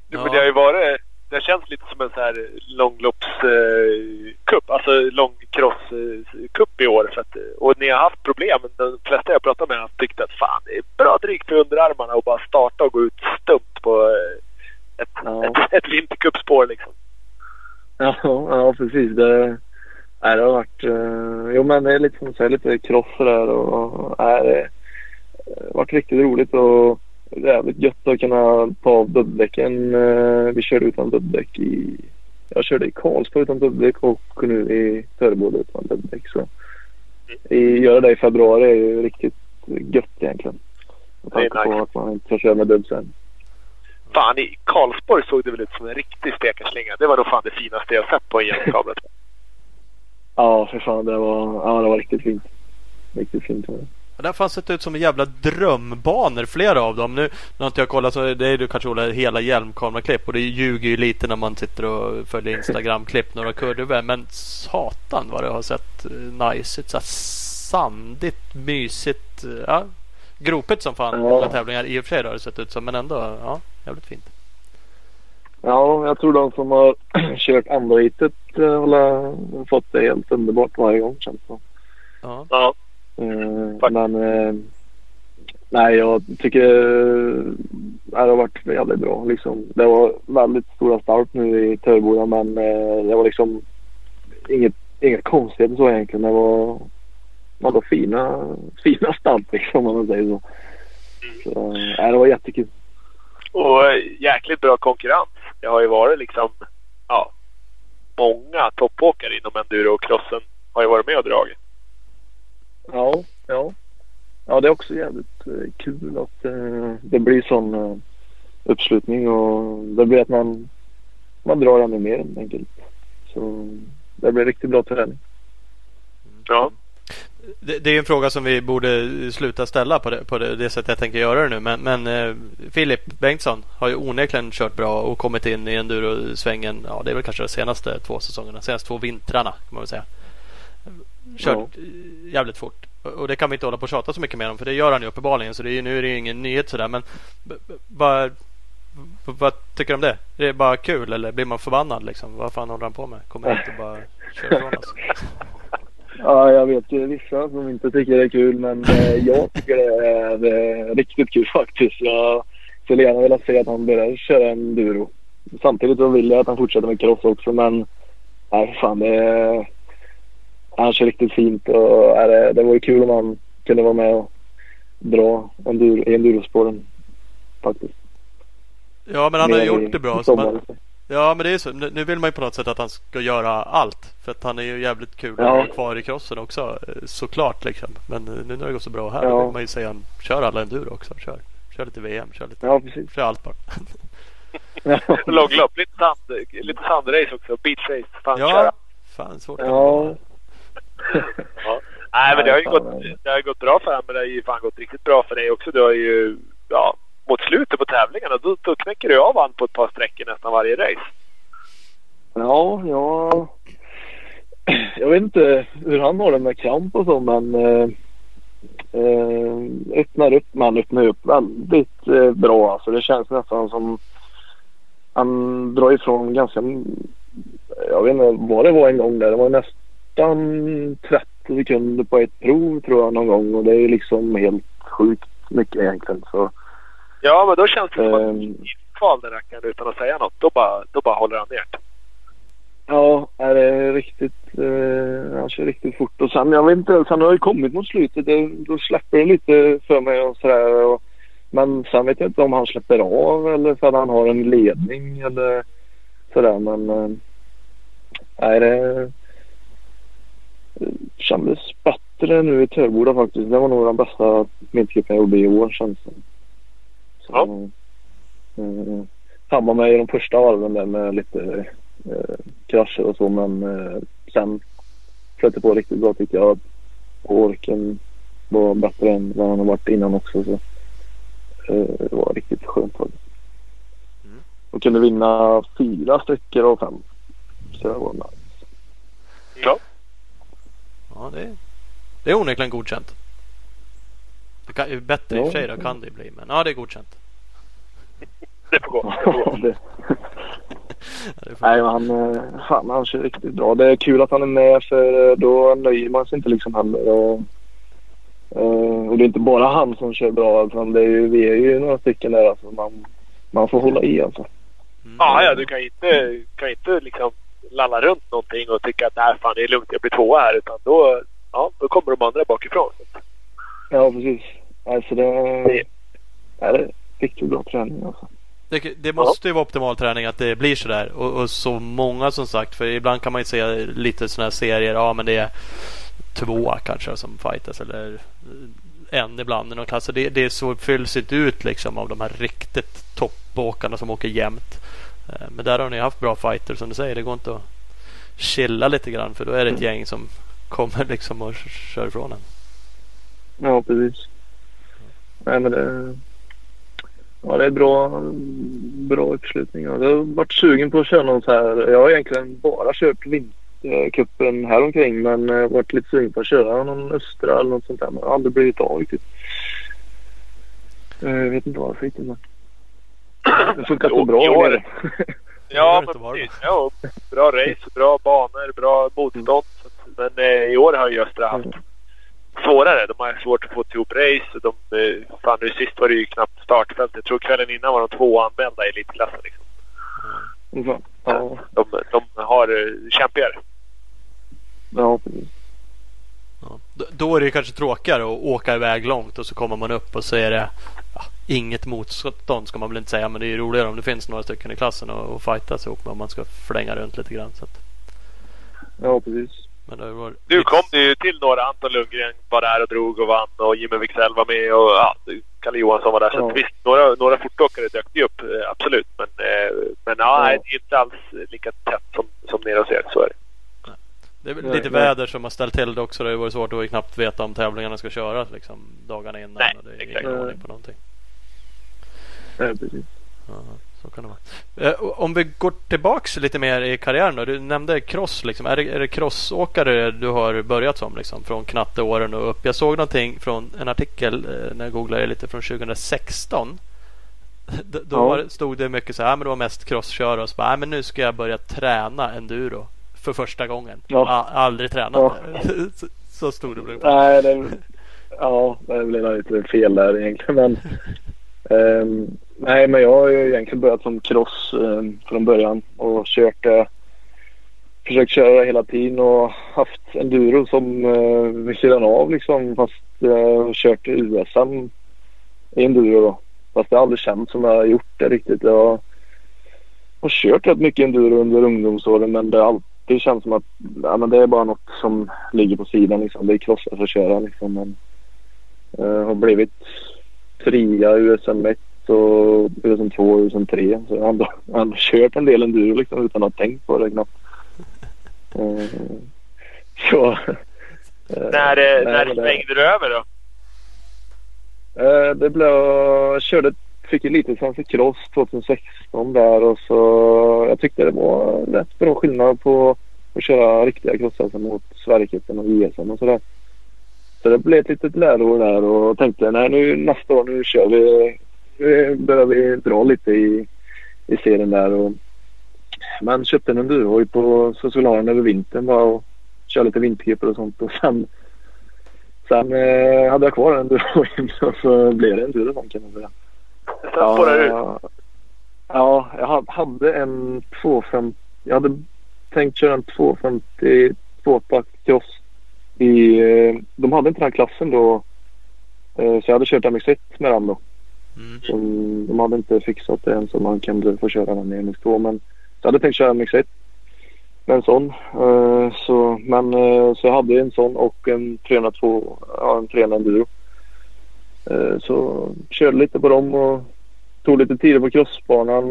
Ja. Ja. Men det har ju varit... Det känns lite som en så här långloppscup. Eh, cup, alltså långcross-cup i år. För att, och ni har haft problem. De flesta jag pratat med har tyckt att fan det är bra drygt för underarmarna och bara starta och gå ut stumt på eh, ett, Ja. ett, ett vintercupspår liksom. Ja, ja precis. Det, nej, det har varit... Eh, jo men det är lite som du säger, lite cross där och nej, det har varit riktigt roligt och jävligt gött att kunna ta av dubbdäcken. Eh, vi körde utan dubbdäck i... Jag körde i Karlsborg utan dubbdäck och nu i Töreboda utan dubbdäck. Så i, göra det i februari är ju riktigt gött egentligen. Med tanke på att man inte får köra med dubb sen. Fan i Karlsborg såg det väl ut som en riktig stekarslinga. Det var nog fan det finaste jag sett på en genomkabel. Ja, för fan. Det var, ja, det var riktigt fint. Riktigt fint var det. Och där fanns sett ut som en jävla drömbanor flera av dem. Nu, nu har inte jag kollat så det är ju kanske Ola, hela hjälmkameraklipp och det ljuger ju lite när man sitter och följer Instagram-klipp några kurvor. Men satan vad det har sett eh, nice ut. Så här sandigt, mysigt. eh, Ja, gropigt som fan Ja. alla tävlingar i och för sig har det sett ut som. Men ändå, ja, jävligt fint. Ja, jag tror de som har kört andra heatet eh, har fått det helt underbart varje gång känns det. Ja. Ja. Eh. Men eh, nej, jag tycker eh, det har varit jävligt bra. Liksom. Det var väldigt stora start nu i Töreboda men eh, det var liksom inget, inget konstigt så egentligen. Det var, var fina, fina start liksom om man säger så. så nej, det var jättekul. Och eh, jäkligt bra konkurrens. Det har ju varit liksom, ja, många toppåkare inom enduro och crossen har ju varit med och dragit. Ja, ja. Ja, det är också jävligt eh, kul att eh, det blir sån eh, uppslutning och det blir att man, man drar ännu mer helt enkelt. Så det blir riktigt bra träning. Ja. Det, det är en fråga som vi borde sluta ställa på det, på det, det sättet jag tänker göra det nu. Men, men eh, Filip Bengtsson har ju onekligen kört bra och kommit in i enduro-svängen. Ja, det är väl kanske de senaste två säsongerna. Senaste två vintrarna kan man väl säga. Kört Ja. jävligt fort. Och- det kan vi inte hålla på och tjata så mycket mer om. För det gör han ju uppenbarligen. Så det är, nu är det ju ingen nyhet sådär. Men vad tycker du om det? Är det bara kul eller blir man förbannad liksom? Vad fan håller han på med? Kommer hit och bara kör ifrån oss? Ja, jag vet ju vissa som inte tycker det är kul men eh, jag tycker det är eh, riktigt kul faktiskt. Jag skulle gärna vilja se att han börjar köra enduro. Samtidigt så vill jag att han fortsätter med cross också men nej fan det är, han kör riktigt fint och är det, det vore kul om han kunde vara med och dra enduro, endurospåren faktiskt. Ja, men han har ju gjort det bra. Så man. Ja men det är så. Nu vill man ju på något sätt att han ska göra allt. För att han är ju jävligt kul att Ja. vara kvar i crossen också. eh, Såklart liksom. Men eh, nu när det går så bra här Ja. vill man ju säga han kör alla enduro också. Kör, kör lite VM, kör lite, Ja precis. kör allt bara. Långlopp, lite, sand, lite sandrace också. Beachrace. Fan köra. Ja, fan svårt att Ja. Ja. Nej men det har ju gått, det har gått bra för honom men det har ju fan gått riktigt bra för dig också. Du har ju, ja, mot slutet på tävlingarna då, då knäcker du av han på ett par sträckor nästan varje race. Ja, ja. Jag vet inte hur han har det med kramp och så men eh, eh, öppnar upp, man öppnar upp väldigt eh, bra alltså. Det känns nästan som han drar ifrån ganska, jag vet inte vad det var en gång där. Det var nästan 30 sekunder på ett prov tror jag någon gång och det är ju liksom helt sjukt mycket egentligen. Så, Ja men då känns det som att ehm, kval den rackaren utan att säga något. Då bara, då bara håller han ner. Ja, är det är riktigt. Eh, han kör riktigt fort. Och sen, jag vet inte, sen har det kommit mot slutet. Det, då släpper det lite för mig och sådär. Och, men sen vet jag inte om han släpper av eller för att han har en ledning eller sådär. Men eh, det, det kändes bättre nu i Törboda faktiskt. Det var nog den bästa vintercupen jag gjorde i år känns det Ja. eh, tabbade mig i de första varven där med lite eh, krascher och så men eh, sen flöt det på riktigt bra tycker jag. Och orken var bättre än vad han har varit innan också. Så, eh, det var riktigt skönt faktiskt. Mm. Och kunde vinna fyra sträckor av fem. Så det var nice. Ja. Ja, det, det är onekligen godkänt. Det kan, bättre i och för sig då kan det ju bli. Men ja, det är godkänt. Det får gå. Det Ja, nej, men han, eh, han kör riktigt bra. Det är kul att han är med för eh, då nöjer man sig inte liksom heller. Och, eh, och det är inte bara han som kör bra. Utan det är ju, vi är ju några stycken där. Alltså, man, man får hålla i alltså. Mm. Ja, ja, du kan inte, kan inte liksom lalla runt någonting och tycka att nej, fan, det är lugnt, jag blir tvåa här. Utan då, ja, då kommer de andra bakifrån. Ja, precis. Alltså det, det är riktigt bra träning alltså. Det, det måste ju vara optimal träning att det blir sådär. Och, och så många som sagt. För ibland kan man ju se lite sådana här serier. Ja men det är två kanske som fightas. Eller en ibland i någon klass. Det, det så fylls inte ut liksom av de här riktigt toppåkarna som åker jämnt. Eh, men där har ni haft bra fighter som du säger. Det går inte att chilla lite grann. För då är det ett gäng som kommer liksom och kör ifrån en. Ja, precis. Nej, men det, ja, det är bra, bra uppslutning. Jag har varit sugen på att köra något här. Jag har egentligen bara kört vintercupen här omkring men har varit lite sugen på att köra någon östra eller något sånt där. Men det har aldrig blivit av riktigt. Eh, jag vet inte varför riktigt. Men det funkar så bra i år. Ja, men precis. Ja, bra race, bra banor, bra motstånd. Men eh, i år har ju Östra haft svårare. De har svårt att få ihop race. De, eh, fan, nu sist var det ju knappt startfält. Jag tror kvällen innan var de två anmälda i elitklassen. Liksom. Ungefär. Ja, De, de har eh, kämpigare. ja, precis. Ja. Då- är det ju kanske tråkigare att åka iväg långt och så kommer man upp och så är det inget motstånd ska man väl inte säga. Men det är ju roligare om det finns några stycken i klassen och, och fightas ihop med om man ska flänga runt lite grann. Så att, Ja, precis. men det var Nu kom det ju till några. Anton Lundgren var där och drog och vann och Jimmy Wicksell var med och ja, Kalle Johansson var där. Så Ja. att visst, några, några fortåkare dök ju upp. eh, Absolut. Men, eh, men ja, Ja. nej, det är inte alls lika tätt som, som nere hos er. Så är det. Det är väl Nej, lite nej. väder som har ställt till det också. Det har varit svårt att knappt veta om tävlingarna ska köras liksom, dagarna innan. Nej, och det är exakt. ingen ordning på någonting. Ja, precis. Ja, så kan det vara. Eh, om vi går tillbaks lite mer i karriären då. Du nämnde cross. Liksom. Är, det, är det crossåkare du har börjat som? Liksom, från knatteåren och upp. Jag såg någonting från en artikel eh, när jag googlade lite från 2016. D- Då Ja. var, stod det mycket så här. Men det var mest crosskörare och så bara, "Nej, men nu ska jag börja träna enduro. För första gången. Ja. Aldrig tränat Ja. det. så, så stod det. Nej, det, ja, det blev lite fel där egentligen. Men, ehm, nej, men jag har ju egentligen börjat som cross eh, från början och kört det. Försökt köra det hela tiden och haft enduro som eh, vid sidan av liksom. Fast eh, kört USM i enduro då. Fast det har aldrig känts som jag har gjort det riktigt. Jag har kört rätt mycket enduro under ungdomsåren men det har alltid känts som att ja, men det är bara något som ligger på sidan. Liksom. Det är cross för att köra. Liksom. Men, eh, har blivit trea i USM 1 och USM 2 och USM 3. Så jag har ändå, ändå kört en del enduro liksom, utan att ha tänkt på det knappt. Eh, så... eh, När, eh, nej, när svängde du över då? Eh, det blev, jag körde, fick ju lite för cross 2016 där och så jag tyckte det var rätt bra skillnad på att köra riktiga crossar mot Sverigecupen och JSM och sådär. Så det blev ett litet läroår där och tänkte nej nu nästa år nu kör vi. Nu börjar vi dra lite i, i serien där och men köpte en endurohoj på den över vintern bara och köra lite vintercuper och sånt och sen Sen eh, hade jag kvar endurohojen och så blev det enduro sen kan man säga. Sen du. Ja, ja, jag ha- hade en 250. Jag hade tänkt köra en 250 tvåpack cross I, eh, de hade inte den här klassen då. Eh, så jag hade kört MX1 med den då. Mm. Så de hade inte fixat det än så man kunde få köra den i MX2. Men jag hade tänkt köra MX1 med en sån. Eh, så, men eh, så jag hade en sån och en 302, ja en 300 enduro. Eh, så körde lite på dem och tog lite tider på crossbanan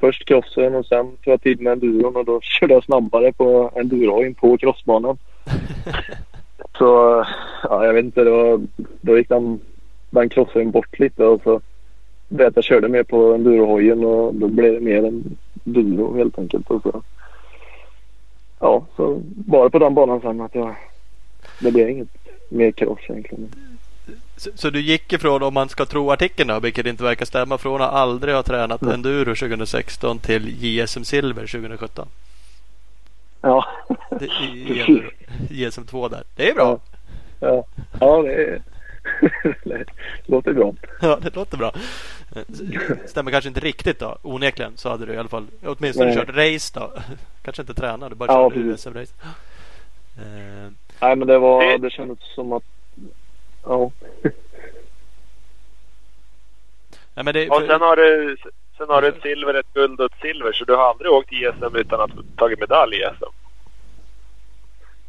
först crossen och sen tog jag tid med enduron och då körde jag snabbare på enduroin på crossbanan. Så ja, jag vet inte, då, då gick den, den crossen bort lite och så blev att jag körde mer på endurohojen och då blev det mer enduro helt enkelt. Och så, ja, så var det på den banan sen att jag, det blev inget mer cross egentligen. Så, så du gick ifrån, om man ska tro artikeln då, vilket inte verkar stämma, från att aldrig ha tränat Mm. enduro 2016 till JSM Silver 2017. Ja, Det, Precis. JSM 2 där. Det är bra. ja, ja det, är- det låter bra. Ja, det låter bra. Stämmer kanske inte riktigt då. Onekligen så hade du i alla fall åtminstone Nej. kört race då. Kanske inte tränat, du bara Ja, körde. USM-race. Eh, Nej men det var, Det- kändes som att, ja. nej, men det, Och sen har du, sen har du ett silver, ett guld och ett silver. Så du har aldrig åkt ISM utan att tagit medalj i SM.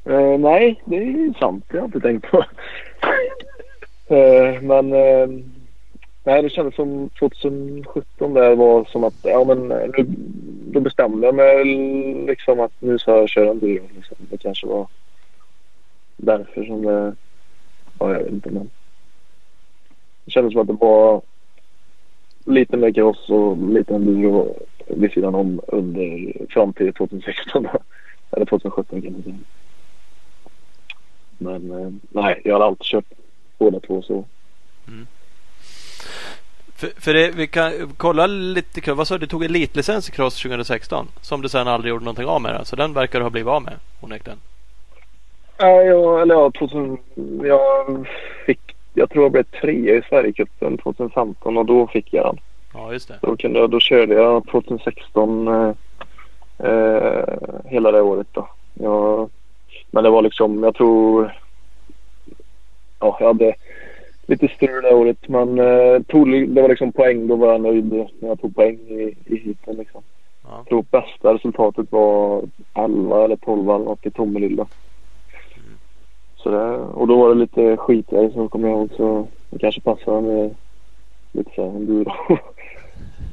Eh, nej, det är sant. Det har jag inte tänkt på. Eh, men eh, nej, det kändes som 2017 där var som att ja, men, eh, nu, då bestämde jag mig liksom att nu ska jag köra enduro. Liksom. Det kanske var därför som det... Ja, jag vet inte. Men det kändes som att det var lite mer cross och lite enduro vid sidan om under fram till 2016. Eller 2017 kan man säga. Men nej, jag har alltid kört båda två så. för, för det, vi kan kolla lite. Vad sa du? Du tog elitlicens i cross 2016 som du sen aldrig gjorde någonting av med. Så den verkar du ha blivit av med onekligen. Ja, jag, eller ja, 2000, jag fick, jag tror jag blev tre i Sverigecupen 2015 och då fick jag den. Ja, just det. Då, kunde jag, då körde jag 2016 eh, eh, hela det året då. Jag, men det var liksom, jag tror, ja jag hade lite strul det året men eh, tog, det var liksom poäng. Då var jag nöjd när jag tog poäng i, i heaten liksom. Ja. Jag tror bästa resultatet var 11 eller 12 eller något i Tomelilla. Så det, och då var det lite skitigare så kommer jag ihåg så det kanske passade med lite så här enduro.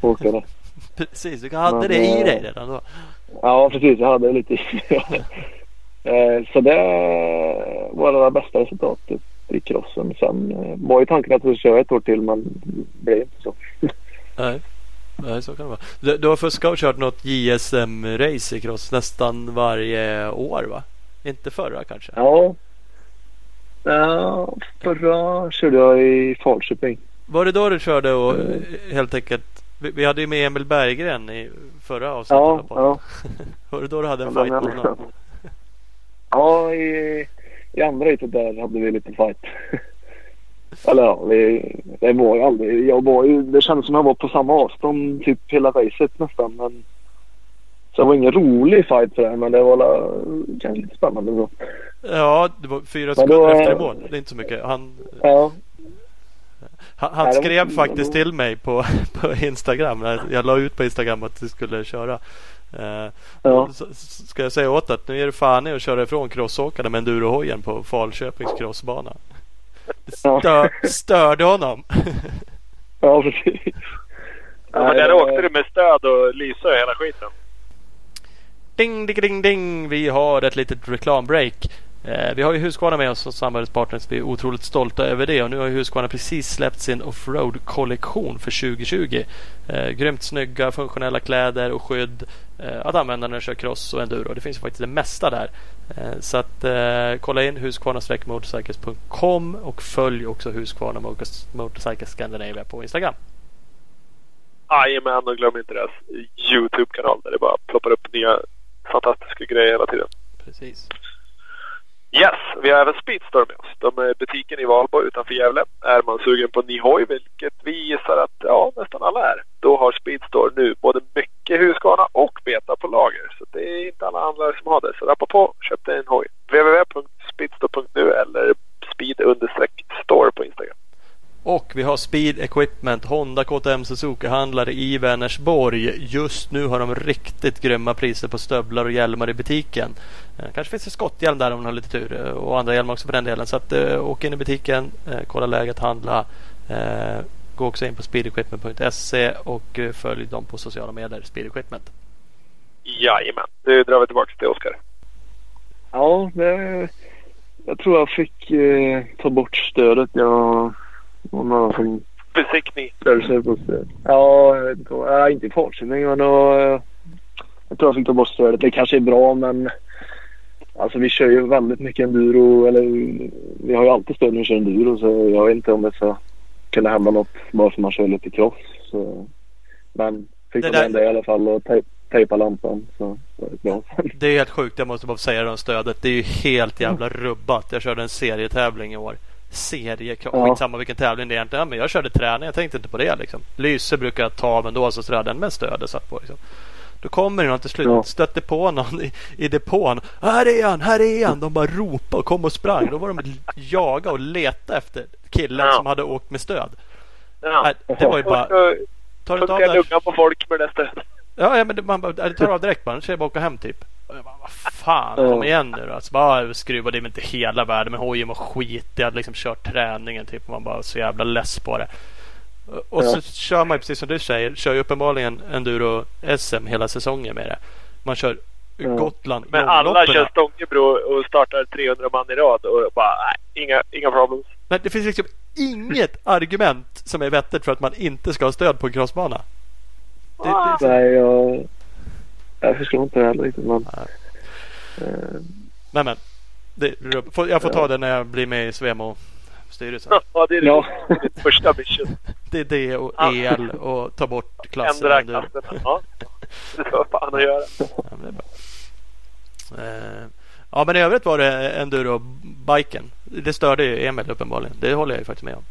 Åka där. Precis, du hade Men, det i eh, dig redan då. Ja precis, jag hade lite i Eh, Så det var det bästa resultatet i crossen. Sen eh, var ju tanken att vi skulle köra ett år till men det blev inte så. Nej. Nej, så kan det vara. Du, du har fuskat och kört något JSM-race i cross nästan varje år va? Inte förra kanske? Ja. Ja, förra körde jag i Falköping. Var det då du körde och Mm. eh, helt enkelt vi, vi hade ju med Emil Berggren i förra avsnittet. Ja, ja. Var det då du hade en Ja, fight med honom? Ja, i, i andra racet där hade vi lite fight. Eller ja, vi, det var ju aldrig... Jag var ju, det kändes som jag var på samma avstånd typ hela racet nästan. Men, så det var ingen rolig fight för det men det var la, kanske lite spännande så. Ja, det var fyra sekunder då- efter i mål. Det är inte så mycket. Han, Ja, han, han skrev faktiskt till mig på, på Instagram. Jag la ut på Instagram att du skulle köra. Eh, ja. Ska jag säga åt att nu är det fan i att köra ifrån crossåkarna med endurohojen på Falköpings crossbana. Det Ja. stör, störde honom. Ja, precis. Ja, men Nej, där det- åkte du med stöd och lysa och hela skiten. Ding, ding, ding, ding. Vi har ett litet reklambreak. Eh, vi har ju Husqvarna med oss som samarbetspartners. Vi är otroligt stolta över det. Och nu har ju Husqvarna precis släppt sin offroad-kollektion för 2020. Eh, grymt snygga funktionella kläder och skydd eh, att använda när du kör cross och enduro. Det finns ju faktiskt det mesta där. Eh, så att eh, kolla in husqvarna-motorcycles.com och följ också Husqvarna Motorcycles Scandinavia på Instagram. Jajamän, och glöm inte deras YouTube-kanal där det bara ploppar upp nya fantastiska grejer hela tiden. Precis. Yes, vi har även Speedstore med oss. De är butiken i Valborg utanför Gävle. Är man sugen på ny hoj, vilket vi gissar att ja, nästan alla är, då har Speedstore nu både mycket Husqvarna och Beta på lager. Så det är inte alla handlare som har det. Så rappa på, köp dig en hoj. www.speedstore.nu eller speed-store på Instagram. Och vi har Speed Equipment, Honda KTM Suzuki-handlare i Vänersborg. Just nu har de riktigt grymma priser på stövlar och hjälmar i butiken. Eh, kanske finns det skotthjälm där om man har lite tur eh, och andra hjälmar också för den delen. Så att, eh, åk in i butiken, eh, kolla läget, handla. Gå också in på speedequipment.se och följ dem på sociala medier, Speed Equipment. Jajamän, nu drar vi tillbaka till Oskar. Ja, det, jag tror jag fick eh, ta bort stödet. Jag var några som Besiktning. Ja, jag vet inte. Ja, inte i fartsättning men då, jag tror jag fick ta bort stödet. Det kanske är bra men alltså vi kör ju väldigt mycket enduro. Eller vi har ju alltid stöd när vi kör enduro så jag vet inte om det ska kunna hända något bara för att man kör lite cross. Så, men fick Det där- i alla fall och tej- tejpa lampan så var det bra. Det är helt sjukt, jag måste bara säga om stödet. Det är ju helt jävla rubbat. Jag körde en serietävling i år. Serie, Ja. skitsamma vilken tävling det är egentligen. Men jag körde träning, jag tänkte inte på det liksom. Lyse brukar jag ta av ändå, så sådär, den med stödet satt på liksom. Då kommer det någon till slut, Ja. stötte på någon i, i depån. Här är han, här är han! De bara ropade och kom och sprang. Då var de jaga och leta efter killen Ja. som hade åkt med stöd. Ja. Det var ju bara, tar du inte av lungan på folk med det stödet. Ja, ja men det, man bara, det tar av direkt bara. Nu ska jag bara åka hem typ. Och jag bara, vad fan, kom igen nu då. Alltså, bara skruvade in inte hela världen men hojen var skitig. Jag hade liksom kört träningen typ. Och man bara så jävla less på det. Och så Ja. kör man ju precis som du säger. Kör ju uppenbarligen enduro-SM hela säsongen med det. Man kör Ja. Gotland, Men alla kör Stångebro och startar 300 man i rad och bara nej, inga, inga problems. Men det finns liksom inget argument som är vettigt för att man inte ska ha stöd på en crossbana. Det, det, Nej, jag, jag förstår inte det heller riktigt. Men, eh, men men. Det, jag får ta det när jag blir med i Svemo styrelsen. Ja, det är Ja. ditt första mission. Det är det och el och ta bort klassen. Ändra klassen. Ja. Det ska fan att göra. Ja, men det är bra. Eh, ja men i övrigt var det enduro-biken. Det störde ju Emil uppenbarligen. Det håller jag ju faktiskt med om.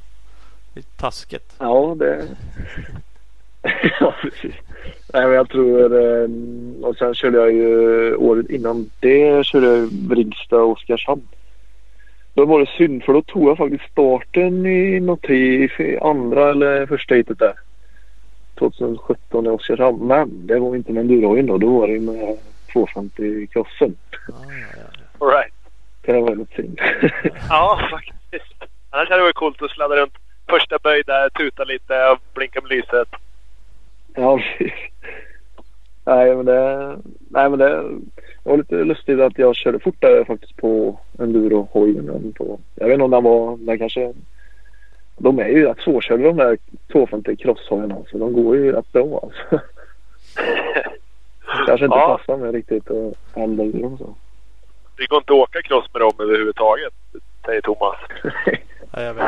Det är taskigt. ja, det... ja, precis. Nej, men jag tror... eh, Och sen körde jag ju året innan det körde jag ju Brigsta och Oskarshamn. Då var det synd för då tog jag faktiskt starten i något i andra eller första heatet där. 2017 i Oskarshamn. Men det var inte med endurohojen då. Då var det med 250 crossen. Ja, ja, ja. All right. Det var väldigt synd. Ja, faktiskt. Annars hade det varit coolt att sladda runt första böj där, tuta lite och blinka med lyset. Ja, precis. Nej, men det, nej, men det var lite lustigt att jag körde fortare faktiskt på enduro-hojen än på... Jag vet inte om den var... Den kanske... De är ju rätt svårkörda de där 250 crosshojarna. Så de går ju rätt bra alltså. kanske inte Ja. passar mig riktigt att ur dem så. Det går inte att åka cross med dem överhuvudtaget, säger Thomas. ja, jag vet.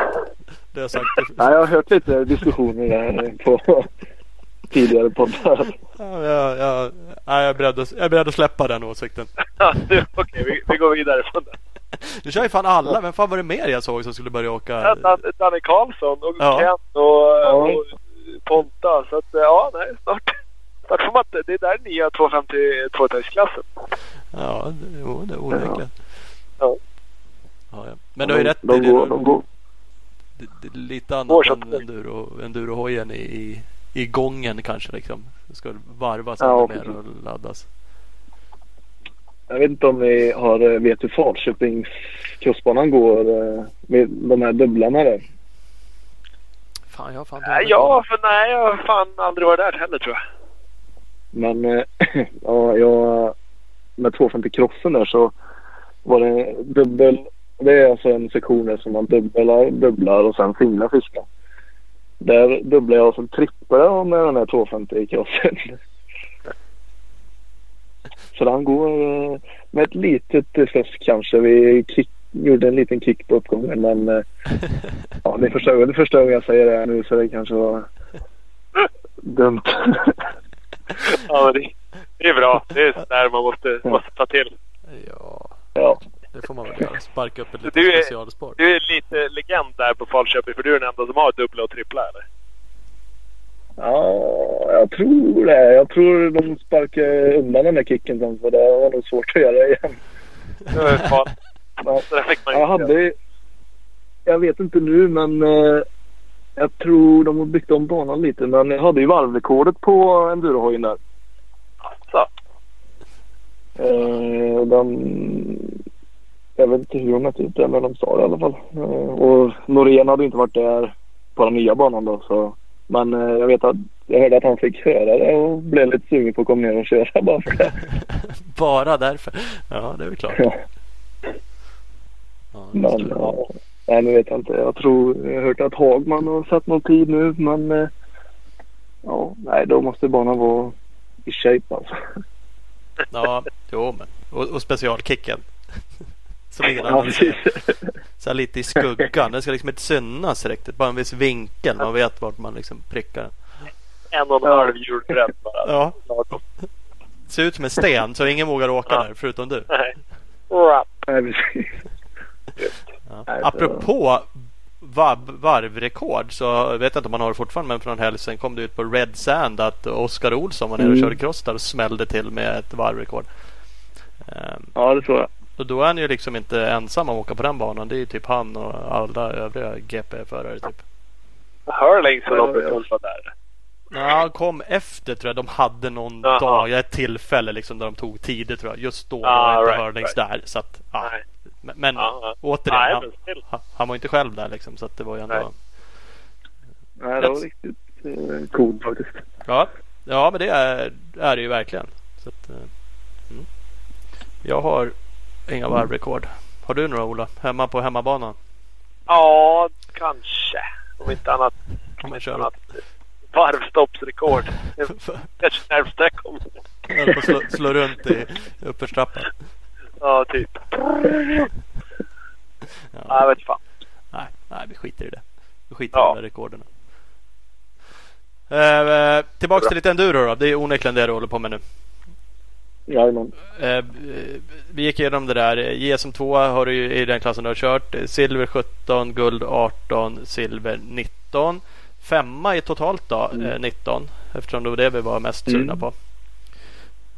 Det har jag sagt. nej, jag har hört lite diskussioner där på tidigare poddar. Ja, jag, jag, nej, jag, är beredd att, jag är beredd att släppa den åsikten. Ja, nu, Okej, vi, vi går vidare från det. Nu kör ju fan alla. Vem fan var det mer jag såg som skulle börja Ja, åka? Dan- Danne Karlsson och Ja. Ken och, Ja. och Ponta. Så att, ja, nej, snart. Snart får man inte. Det är där nya 250 tvåtagsklassen. Ja, det, jo, det är onekligen. Ja. Ja, ja. Men du har ju de, rätt. de, det, går, de går. det, det är lite annat än enduro, endurohojen i, i, i gången kanske liksom. Det ska varvas Ja, mer och laddas. Jag vet inte om ni har, eh, vet hur Falköpings crossbanan går eh, med de här dubblarna där. Fan, jag har fan Nej, dålig ja, för nej, jag har fan aldrig varit där heller tror jag. Men eh, ja, jag, med 250 crossen där så var det dubbel. Det är alltså en sektion där som man dubblar, dubblar och sen singlar fiskar. Där dubblar jag trippar jag med den här 250 crossen. Så den går eh, med ett litet fusk kanske. Vi kick, gjorde en liten kick på uppgången men eh, ja, första, det är första gången jag säger det här nu så det kanske var dumt. Ja, men det, det är bra. Det är där man måste, måste ta till. Ja, får man väl göra. Sparka upp ett litet Du är- specialspår. Du är lite legend där på Falköping för du är den enda som har dubbla och trippla eller? Ja, jag tror det. Jag tror de sparkar undan den där kicken sen för det var nog svårt att göra igen. Ja. Jag hade... Jag vet inte nu men eh, jag tror de har byggt om banan lite. Men jag hade ju varvrekordet på endurohojen där. Så. Eh, och den... Jag vet inte hur de mätte ut det men de sa det i alla fall. Eh, och Norén hade inte varit där på den nya banan då så. Men eh, jag vet att jag hörde att han fick höra det och blev lite sugen på att komma ner och köra bara för det. Bara därför. Ja, det är väl klart. Ja. Ja, Men skulle- ja, nej, nu vet jag inte. Jag tror jag har hört att Hagman har satt någon tid nu men eh, ja, nej då måste banan vara i shape alltså. Ja, jo men. Och, och specialkicken. Som Ja. Så här lite i skuggan. Den ska liksom inte synas riktigt. Bara en viss vinkel. Man vet vart man liksom prickar den. En och en halv hjulbredd bara. Ja, ser ut som en sten så ingen vågar åka Ja. där förutom du. Nej. Ja. Apropå vab, varvrekord så vet jag inte om man har det fortfarande men från helgen kom det ut på Red Sand att Oskar Olsson var nere och Mm. körde cross där och smällde till med ett varvrekord. Ehm, Ja, det tror jag. Och då är han ju liksom inte ensam om att åka på den banan. Det är ju typ han och alla övriga GP-förare typ. Hörlings och Robert ja. Ulfa där. Ja, han kom efter tror jag. De hade någon Jaha. dag, ett tillfälle liksom där de tog tider tror jag. Just då Ah, var inte right, right. där. Så att, ja. Nej. Men, men ja. återigen, Nej, han, men han- han var inte själv där liksom. Så att det var ju ändå... Nej. Nej, det var riktigt eh, coolt faktiskt. Ja, ja men det är, är det ju verkligen. Så att, eh, mm. Jag har inga varvrekord. Har du några Ola? Hemma på hemmabanan? Ja, kanske. Om inte annat. Om inte annat. Varvstoppsrekord. Kanske närmsta jag kommer. Höll på slå, slå runt i uppförstrappan. Ja, typ. Ja, Ja. jag vet fan. Nej, nej, vi skiter i det. Vi skiter Ja. i de där rekorden. Eh, tillbaks till lite enduro då. Det är onekligen det du håller på med nu. Jajamän. Eh, vi gick igenom det där. JSM 2 har du i den klassen du har kört. Silver 17, guld 18, silver 19. Femma i totalt då, Mm. eh, 19. Eftersom det var det vi var mest Mm. sugna på.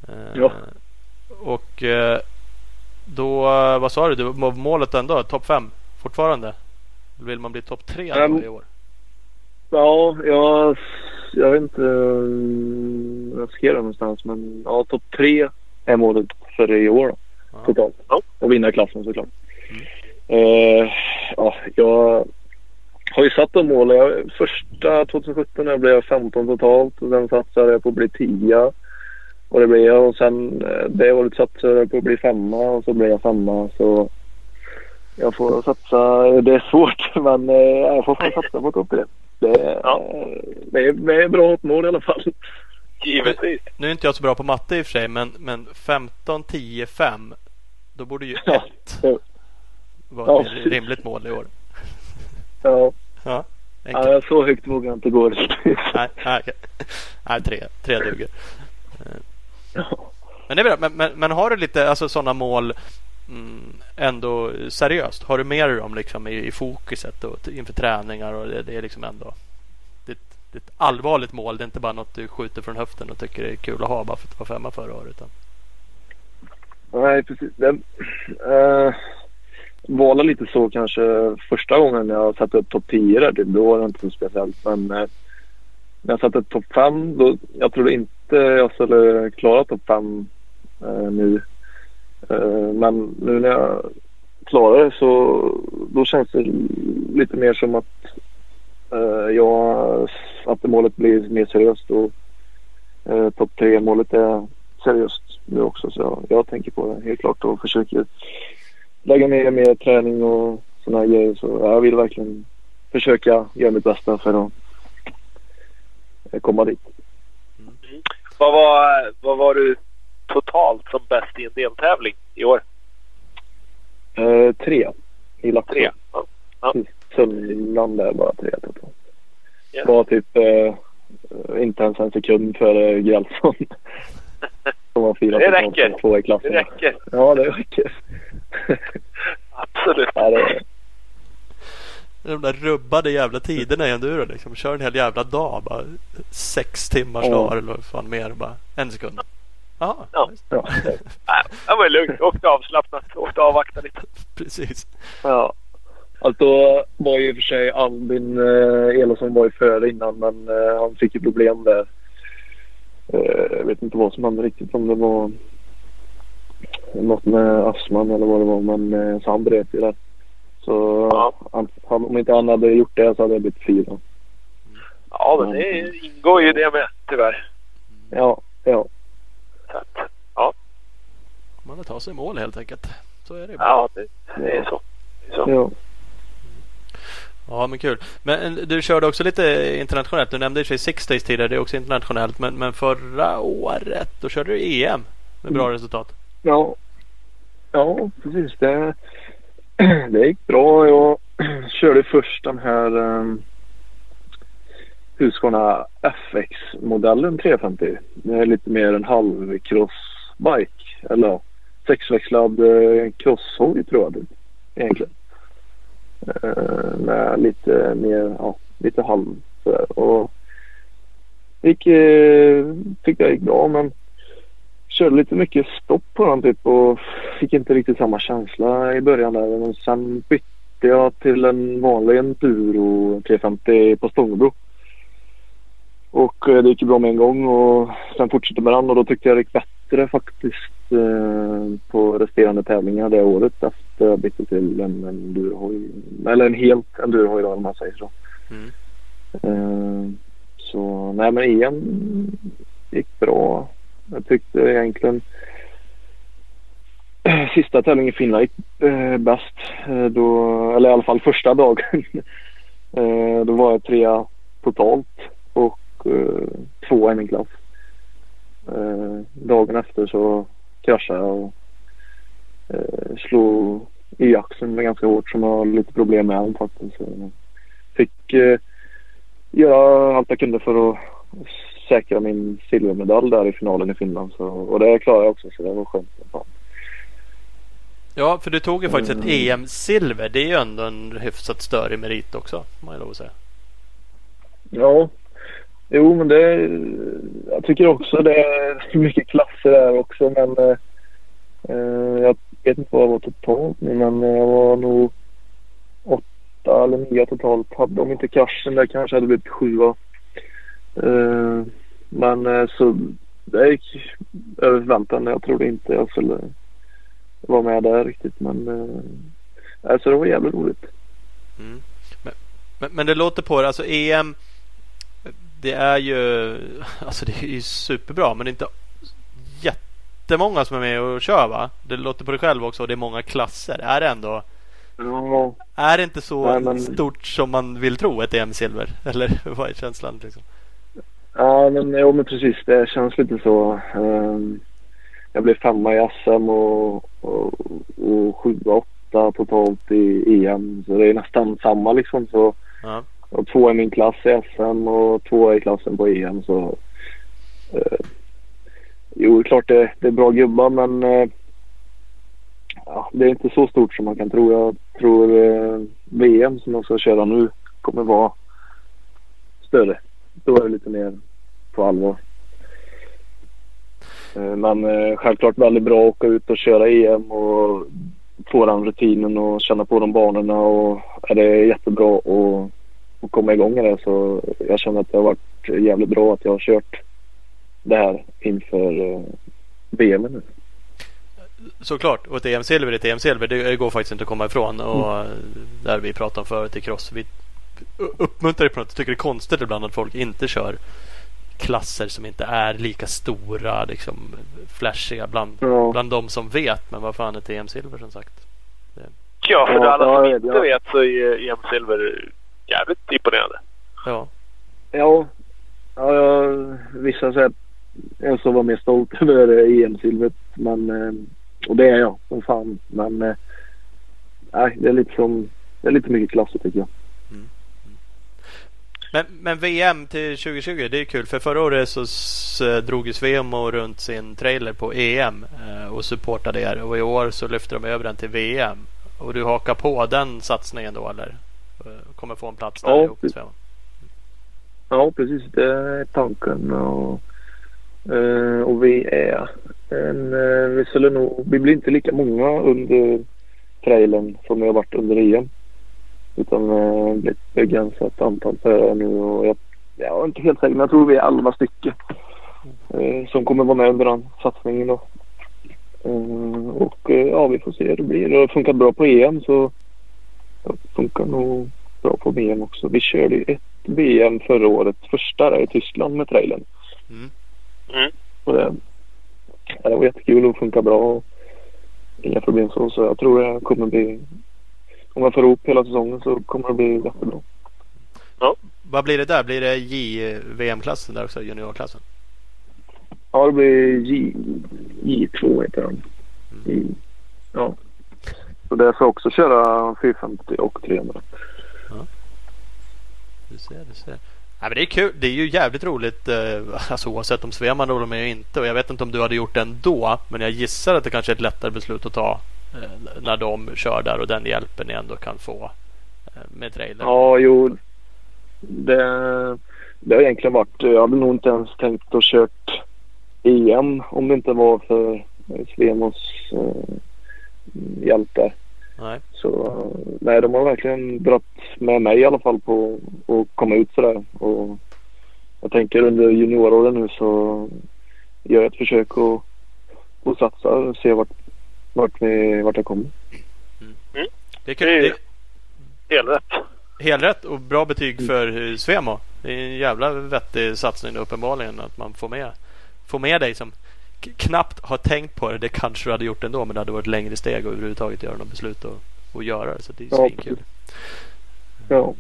Eh, Ja. Och eh, då, vad sa du? du målet ändå? Topp 5 fortfarande? Vill man bli topp 3 Um, i år? Ja, jag, jag vet inte jag skrev det någonstans men ja, topp tre är målet för i år då, Ja. totalt. Ja. Och vinna klassen såklart. Eh, ja, jag har ju satt de målen. Jag, första 2017 där blev jag 15 totalt och sen satsade jag på att bli 10. Och det blev jag och sen eh, det året satsade jag på att bli femma och så blev jag femma så jag får satsa. Det är svårt men eh, jag får fan satsa på topp tre. Det, är- Ja. det, är, det är bra mål i alla fall. Givetvis. Nu är inte jag så bra på matte i och för sig men, men 15, 10, 5. Då borde ju Ja. 1 Ja. vara Ja, ett rimligt mål i år. Ja, Ja, enkelt. ja, så högt vågar jag inte gå riktigt. Nej, nej, nej tre, tre duger. Men det är bra. Men, men, men har du lite alltså, sådana mål mm, ändå seriöst? Har du med dig dem liksom, i, i fokuset och inför träningar? Och det, det är liksom ändå ett- det är ett allvarligt mål. Det är inte bara något du skjuter från höften och tycker det är kul att ha bara för att vara femma förra året. Utan, Nej, precis. Det äh, eh, var lite så kanske första gången jag satte upp topp 10 där. typ, Då var det inte så speciellt. Men äh, när jag satte upp topp 5 då jag trodde inte jag skulle klara topp 5 äh, eh, nu. Äh, men nu när jag klarar det så då känns det lite mer som att jag att målet blir mer seriöst och äh, topp 3 målet är seriöst nu också. Så jag, jag tänker på det helt klart och försöker lägga ner mer träning och sådana här grejer. Så jag vill verkligen försöka göra mitt bästa för att eh, komma dit. Vad var, vad var du totalt som bäst i en deltävling i år? Eh, tre i Laxå. Tre. Ja. Söllan där bara tre totalt. Ja. Var typ eh, inte ens en sekund före Grälsson. Som var fyra Det räcker. två i Det klassen. räcker. Ja, det räcker. Absolut. ja, det, de där rubbade jävla tiderna i enduro. Liksom. Kör en hel jävla dag. Bara sex timmars Ja. dagar eller fan mer. Bara en sekund. Aha, Ja. Ja. Det var lugnt. Åkte avslappnat. Åkte avvakta lite. precis. Ja. Alltså då var ju i och för sig Albin eh, Elofsson var ju före innan men eh, han fick ju problem där. Eh, jag vet inte vad som hände riktigt om det var något med astman eller vad det var men eh, så han bröt ju det. Så Ja. han, han, om inte han hade gjort det så hade det blivit fyra. Ja, men det ingår ju det med tyvärr. Ja, ja. Så att, ja, Man vill ta sig i mål helt enkelt. Så är det ju ja det, det är så. Det är så. ja. Ja men kul. Men du körde också lite internationellt. Du nämnde i sig Six Days tidigare. Det är också internationellt. Men, men förra året då körde du EM med bra resultat. Ja, ja precis. Det, det gick bra. Jag körde först den här um, Husqvarna FX-modellen 350. Det är lite mer en halvcrossbike. Eller sexväxlad uh, crosshoj tror jag egentligen. Eh, med lite mer, ja, lite halm sådär. Och gick, eh, tyckte jag gick bra men körde lite mycket stopp på den typ och fick inte riktigt samma känsla i början där. Men sen bytte jag till en vanlig enduro 350 på Stångebro. Och eh, det gick ju bra med en gång och sen fortsatte med den och då tyckte jag det gick bättre faktiskt eh, på resterande tävlingar det året efter jag bytte till en endurohoj. Eller en helt endurohoj då om man säger så. Mm. Eh, så nej men EM gick bra. Jag tyckte egentligen sista tävlingen i Finland gick eh, bäst. Då, eller i alla fall första dagen. då var jag trea totalt och eh, tvåa i min klass. Eh, dagen efter så kraschade jag och eh, slog i axeln ganska hårt som jag har lite problem med än faktiskt. Så fick eh, göra allt jag kunde för att säkra min silvermedalj där i finalen i Finland. Så, och det klarade jag också så det var skönt. fan. Ja för du tog ju faktiskt ett Mm. EM-silver. Det är ju ändå en hyfsat större merit också. Får man ju lov att säga. Ja, jo men det jag tycker också det är mycket klasser där också men eh, jag vet inte vad jag var totalt nu men jag var nog åtta eller nio totalt. Hade de inte kraschen där kanske hade blivit sjua. Eh, men eh, så det gick över förväntan. Jag trodde inte jag skulle vara med där riktigt men eh, alltså det var jävligt roligt. Mm. Men, men, men det låter på det. Alltså EM. Det är ju alltså det är ju superbra men det är inte jättemånga som är med och kör va? Det låter på dig själv också och det är många klasser. Är det ändå Ja, Är det inte så Nej, men- stort som man vill tro ett EM-silver? Eller vad är känslan liksom? Ja, men, jo, men precis. Det känns lite så. Ehm, jag blev femma i SM och, och, och sjua, åtta totalt i EM. Så det är nästan samma liksom. Så, Ja och två i min klass i SM och två i klassen på EM. Så, eh, jo, det är klart det, det är bra gubbar men eh, ja, det är inte så stort som man kan tro. Jag tror eh, VM som jag ska köra nu kommer vara större. Då är det lite mer på allvar. Eh, men eh, självklart väldigt bra att åka ut och köra EM och få den rutinen och känna på de banorna och är det jättebra att, att komma igång med det så jag känner att det har varit jävligt bra att jag har kört det här inför eh, VM nu. Såklart. Och ett EM-silver är ett EM-silver. Det går faktiskt inte att komma ifrån. Och där vi pratade om förut i cross. Vi uppmuntrar på något. Jag tycker det är konstigt ibland att folk inte kör klasser som inte är lika stora. Liksom flashiga bland, Ja. bland de som vet. Men vad fan ett EM-silver som sagt. Ja, för Ja, alla som inte vet, ja. vet så är EM Silver jävligt imponerande. Ja. Ja, ja jag, vissa säger att jag ska vara mer stolt över EM-silvret. Men, eh, och det är jag som fan. Men eh, nej, det är lite som, det är lite mycket klasser tycker jag. Men, men VM till 2020 det är kul för förra året så s- drog Svemo runt sin trailer på EM eh, och supportade er och i år så lyfter de över den till VM. Och du hakar på den satsningen då eller? Eh, Kommer få en plats där Ja, med Svemo? Ja, precis. Det är tanken. Och, eh, och vi är Men eh, vi skulle nog, vi blir inte lika många under trailern som vi har varit under EM. Utan det blir ett begränsat antal förare nu och jag, jag är inte helt säker men jag tror vi är 11 stycken. Som kommer vara med under den satsningen då. Och ja, vi får se hur det blir. Det har funkat bra på EM så det funkar nog bra på VM också. Vi körde ju ett VM förra året, första där i Tyskland med trailern. Mm. Mm. Och det, ja, det var jättekul och funkar bra. Inga problem så. Så jag tror det kommer bli... Om jag får ihop hela säsongen så kommer det bli jättebra. Vad blir det där? Blir det J-VM-klassen där också? Juniorklassen? Ja, det blir J, J2 heter den. J, ja. Så där får jag också köra 450 och 300. Du ser, du ser. Nej, men det är kul. Det är ju jävligt roligt eh, alltså, oavsett om Sveman håller med eller inte. Och jag vet inte om du hade gjort det ändå. Men jag gissar att det kanske är ett lättare beslut att ta eh, när de kör där och den hjälpen ni ändå kan få eh, med trailer. Ja, jo. Det, det har egentligen varit... Jag hade nog inte ens tänkt att kört EM om det inte var för Svemos eh, hjälp där. Nej. Så nej, de har verkligen dragit med mig i alla fall på att komma ut sådär. Och jag tänker under junioråren nu så gör jag ett försök att, att satsa och se vart, vart, vi, vart jag kommer. Det är kul. Det är- Det är Helt rätt. helt rätt och bra betyg för Svemo. Det är en jävla vettig satsning uppenbarligen att man får med, får med dig som knappt har tänkt på det. Det kanske du hade gjort ändå men det hade varit längre steg och överhuvudtaget göra något beslut och, och göra det. Så det är Ja, svinkul. Ja.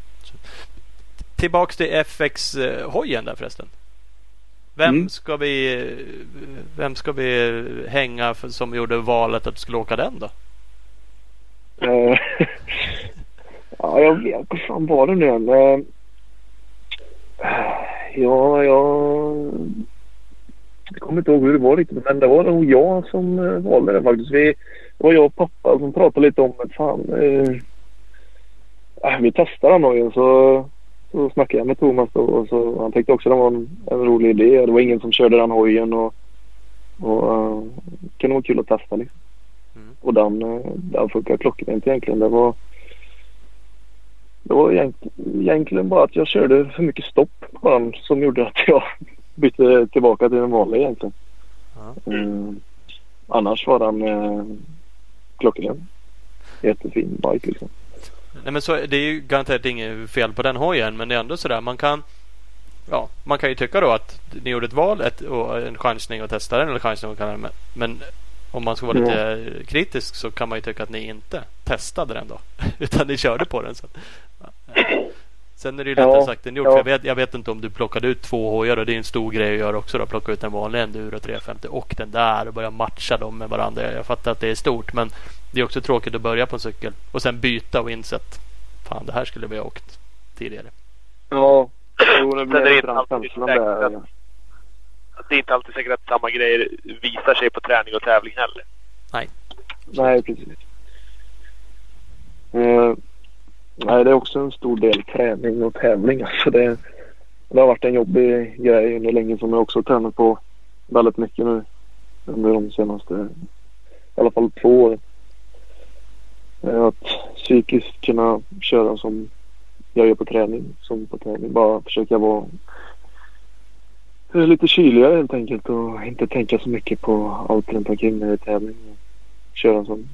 Tillbaks till FX-hojen där förresten. Vem Mm. ska vi Vem ska vi hänga för, som gjorde valet att du skulle åka den då? Eh, ja, jag vet. Vad fan var det nu igen? Eh, Ja, jag... Jag kommer inte ihåg hur det var riktigt. Men det var nog jag som eh, valde det faktiskt. Vi, det var jag och pappa som pratade lite om att fan... Eh, äh, vi testar den hojen så, så snackade jag med Thomas då. Och så, han tyckte också det var en, en rolig idé. Det var ingen som körde den hojen. Och, och uh, det kunde vara kul att testa liksom. Mm. Och den, eh, den funkar klockrent egentligen. Det var, det var egent- egentligen bara att jag körde för mycket stopp på den som gjorde att jag bytte tillbaka till den vanliga egentligen. Ja. Mm. Annars var den eh, klockren. Jättefin bike liksom. Nej, men så, det är ju garanterat inget fel på den hojen men det är ändå sådär man kan Ja, man kan ju tycka då att ni gjorde ett val ett, och en chansning att testa den eller chansning att kalla den men, om man ska vara lite kritisk så kan man ju tycka att ni inte testade den då. Utan ni körde på den. Så. ja. Sen är det ju lättare Ja, sagt än gjort. ja. Jag, vet, jag vet inte om du plockade ut två hojar och det är en stor grej att göra också. Då. Plocka ut den vanliga Enduro 350 och den där och börja matcha dem med varandra. Jag fattar att det är stort men det är också tråkigt att börja på en cykel och sen byta och inse att fan det här skulle vi ha åkt tidigare. Ja, jo, det Sen blev är det det är inte alltid säkert att samma grejer visar sig på träning och tävling heller. Nej, precis. Eh, nej, det är också en stor del träning och tävling. Alltså det, det har varit en jobbig grej under länge som jag också tränat på väldigt mycket nu. Under de senaste, i alla fall två åren. Eh, att psykiskt kunna köra som jag gör på träning. Som på träning. Bara försöka vara lite kyligare helt enkelt och inte tänka så mycket på allt runt omkring när det är tävling. Köra som,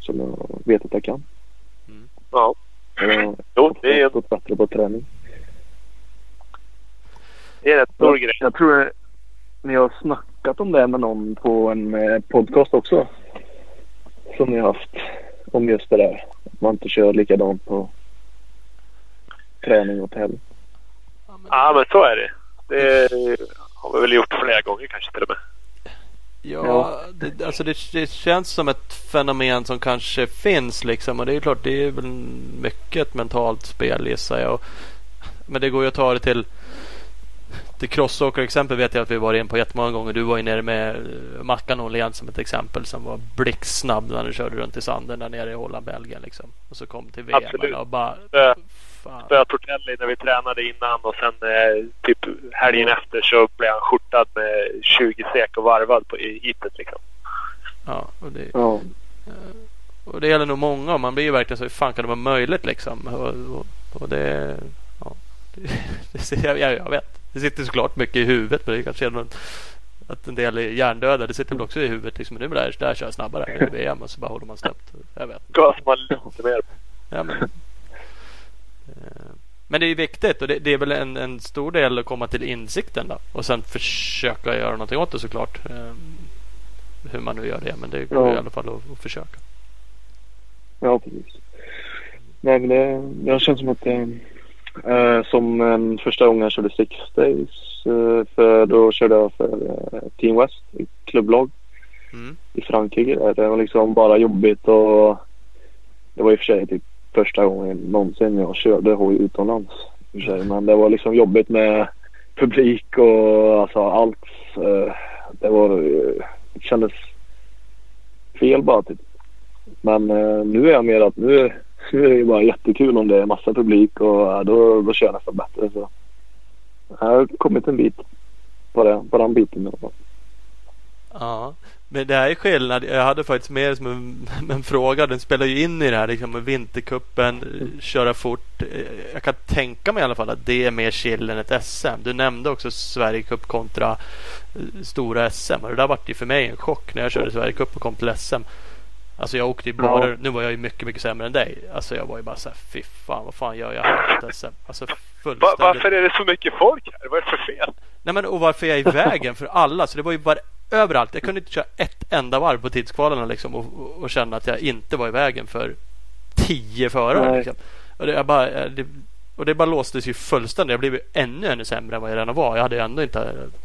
som jag vet att jag kan. Ja, Jag jo, det är, gått bättre på träning. det är rätt stor grej. Jag tror att ni har snackat om det med någon på en eh, podcast också. Som ni har haft. Om just det där. Att man inte kör likadant på träning och tävling. Ja, men så är det. Det har vi väl gjort flera gånger kanske till och med. Ja. Det, alltså det, det känns som ett fenomen som kanske finns liksom. Och det är klart, det är väl mycket ett mentalt spel gissar jag. Men det går ju att ta det till till crossåker-exempel vet jag att vi var in på jättemånga gånger. Du var ju nere med eh, Mackan Åhlén som ett exempel som var blixtsnabb när du körde runt i sanden där nere i Holland, Belgien liksom. Och så kom till VM och bara fan. spöade Tortelli när vi tränade innan och sen eh, typ helgen efter så blev han skjortad med 20 sek och varvad på, i heatet liksom. Ja, och det, Ja. och det gäller nog många. Man blir ju verkligen så hur fan kan det vara möjligt liksom? Och, och, och det, ja, det, det ser- jag, jag, vet. Det sitter såklart mycket i huvudet. Men det kanske är något, att en del är hjärndöda. Det sitter väl också i huvudet. Liksom, nu där, där kör jag snabbare i VM och så bara håller man snabbt. Jag vet. Gasar man lite mer. Ja, men, Eh, men det är viktigt och det, det är väl en, en stor del att komma till insikten då. Och sen försöka göra någonting åt det såklart. Eh, Hur man nu gör det. Men det går Ja. i alla fall att, att försöka. Ja, precis. Nej, men det, har känts som att det, eh, som en första gången jag körde Six Days. Eh, för då körde jag för eh, Team West, klubblag Mm. i Frankrike. Det var liksom bara jobbigt och det var i och för sig typ första gången någonsin jag körde hoj utomlands. Men det var liksom jobbigt med publik och alltså allt. Eh, det var, eh, det kändes fel bara typ. Men eh, nu är jag mer att nu, nu är det bara jättekul om det är massa publik och då, då kör jag nästan bättre. Så. Jag har kommit en bit på, det, på den biten i alla fall. Ja, men det här är skillnad. Jag hade faktiskt med det som en, en fråga. Den spelar ju in i det här liksom med vintercupen, eh, köra fort. Jag kan tänka mig i alla fall att det är mer chill än ett SM. Du nämnde också Sverigecup kontra eh, stora SM. Och det där vart ju för mig en chock när jag körde Sverigecup och kom till SM. Alltså jag åkte ju bara, Ja. nu var jag ju mycket, mycket sämre än dig. Alltså jag var ju bara såhär, fy fan vad fan gör jag här på SM? Alltså fullständigt. varför är det så mycket folk här? Vad är det för fel? Nej men och varför jag är i vägen för alla. Så det var ju bara överallt. Jag kunde inte köra ett enda varv på tidskvalarna liksom och, och, känna att jag inte var i vägen för tio förare. Liksom. Och, det, bara, eh, det, och det bara låstes ju fullständigt. Jag blev ju ännu, ännu sämre än vad jag redan var. Jag hade ändå inte eh,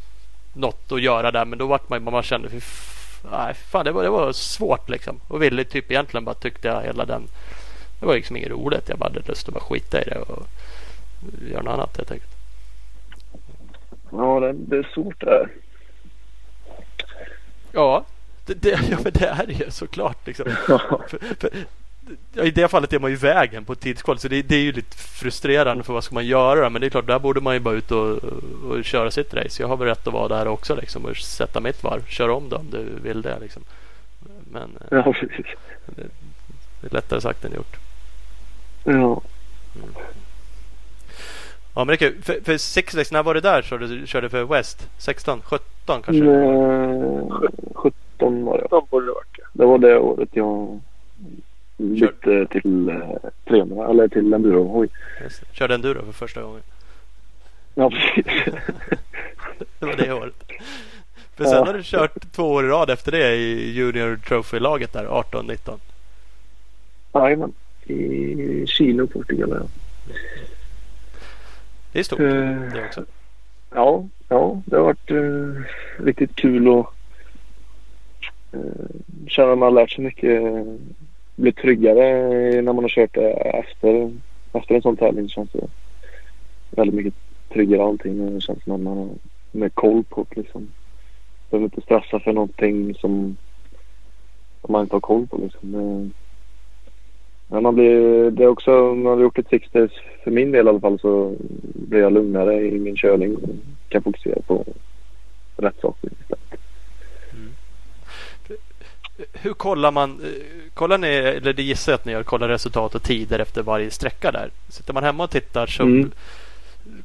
något att göra där. Men då vart man man kände, fy f- nej, fan det var, det var svårt liksom. Och ville typ egentligen bara tyckte jag hela den. Det var liksom inget roligt. Jag bara hade lust att bara skita i det och göra något annat helt enkelt. Ja, det, det är svårt det där. Ja, det, det, ja men det är det ju såklart. Liksom. För, för, ja, I det fallet är man ju vägen på ett tidskval så det, det är ju lite frustrerande för vad ska man göra? Men det är klart, där borde man ju bara ut och, och köra sitt race. Jag har väl rätt att vara där också liksom, och sätta mitt varv. Köra om det om du vill det. Liksom. Men eh, Ja, det, det är lättare sagt än gjort. Ja. Ja men det är kul. För, för Six Days, när var det där körde du körde för West? 16? 17 kanske? Nej, 17 var det. De borde det varit det. Det var det året jag bytte till eh, 300 eller till enduro. Oj. Körde enduro för första gången. Ja, precis. Det var det året. För sen Ja. har du kört två år i rad efter det i Junior Trophy-laget där 18-19. Jajamän. I Chile och Portugal. Ja. Det är stort Eh, det också. Ja, ja, det har varit eh, riktigt kul och eh, känner man har lärt sig mycket. eh, Blir tryggare när man har kört det efter, efter en sån tävling. Känns det väldigt mycket tryggare allting. och Det känns som att man har mer koll på det liksom. Behöver inte stressa för någonting som, som man inte har koll på liksom. Det, men man blir, det är också, när man har gjort ett six days, för min del i alla fall, så blir jag lugnare i min körning och kan fokusera på rätt saker istället. Hur kollar man? eh, Kollar ni, eller det gissar jag att ni gör, kollar resultat och tider efter varje sträcka där. Sitter man hemma och tittar så Mm.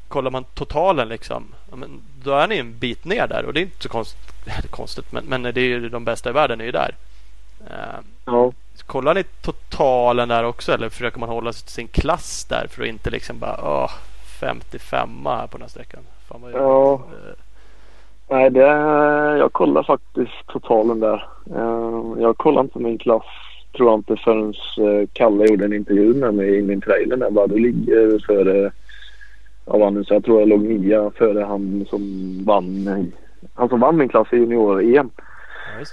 kollar man totalen liksom. Ja, men då är ni en bit ner där och det är inte så. Eller konstigt men, men det är ju de bästa i världen är ju där. Eh, Ja, Kollar ni totalen där också eller försöker man hålla sig till sin klass där för att inte liksom bara åh, 55 här på den här sträckan. Fan vad Ja. nej det, jag kollar faktiskt totalen där. Eh, Jag kollar inte min klass tror jag inte förrän eh, Kalle gjorde en intervju med mig i min trailer där. Bara, du ligger före, ja, vann, så jag tror jag låg nia före han som vann, i- han som vann min klass i junior-EM. Ja,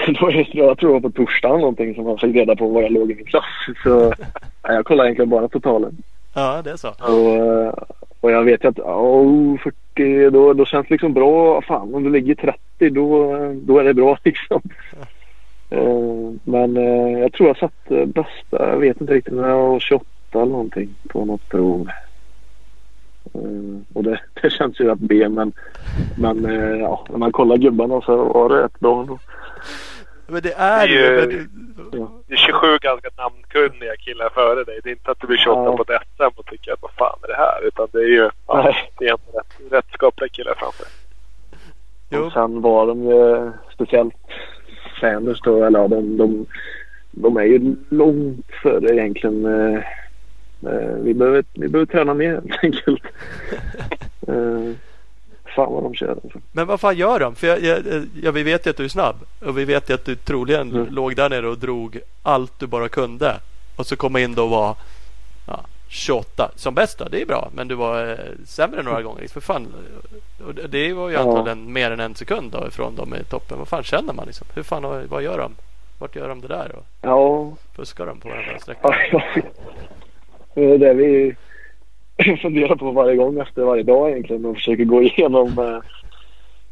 det. Är det, jag tror det var på torsdagen någonting som jag fick reda på var jag låg i min klass. Så jag kollar egentligen bara totalen. Ja, det är så. Och, eh, och jag vet ju att oh, 40 då, då känns det liksom bra. Fan om du ligger 30 då, då är det bra liksom. Eh, men eh, jag tror jag satt bästa, jag vet inte riktigt, när jag var 28 åtta eller någonting på något prov. Och det, det känns ju rätt B men, men ja, när man kollar gubbarna så var det rätt bra ändå. Men det är Det är ju- ju... Ja. Det är 27 ganska namnkunniga killar före dig. Det är inte att du blir 28 Ja. på ett SM och tycker att vad fan är det här? Utan det är ju ja, det är rätt, rätt skapliga killar framför. Jo. Och sen var de ju speciellt Sanders då, eller ja, de, de, de är ju långt före egentligen. Eh, eh, vi, behöver, vi behöver träna mer helt enkelt. fan vad de kör alltså. Men vad fan gör de? För jag, jag, ja, vi vet ju att du är snabb och vi vet ju att du troligen Mm. låg där nere och drog allt du bara kunde. Och så komma in då och vara ja, 28 som bäst då. Det är bra. Men du var eh, sämre några gånger. För fan. Det- var ju Ja. antagligen mer än en sekund då ifrån dem i toppen. Vad fan känner man liksom? Hur fan, vad gör de? Vart gör de det där? Och Ja, fuskar de på varandra ja, sträckor? ja. det är det vi funderar på varje gång efter varje dag egentligen och försöker gå igenom eh,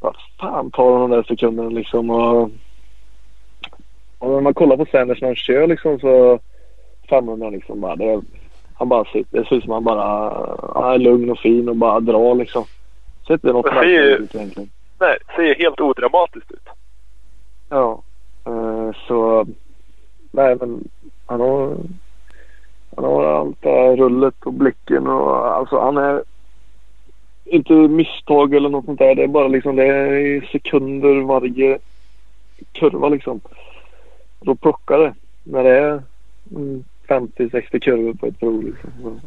vad fan tar de där sekunderna liksom och, och när man kollar på Sanders när han kör liksom så 500 liksom bara det, han bara sitter, det ser ut som han bara han är lugn och fin och bara drar liksom. Ser inte något märkligt ut egentligen. Nej, ser ju helt odramatiskt ut. Ja, eh, så nej men han har han har allt det här rullet och blicken och alltså han är inte misstag eller något sånt där. Det är bara liksom det är i sekunder varje kurva liksom. Då plockar det när det är mm, 50-60 kurvor på ett prov liksom. Så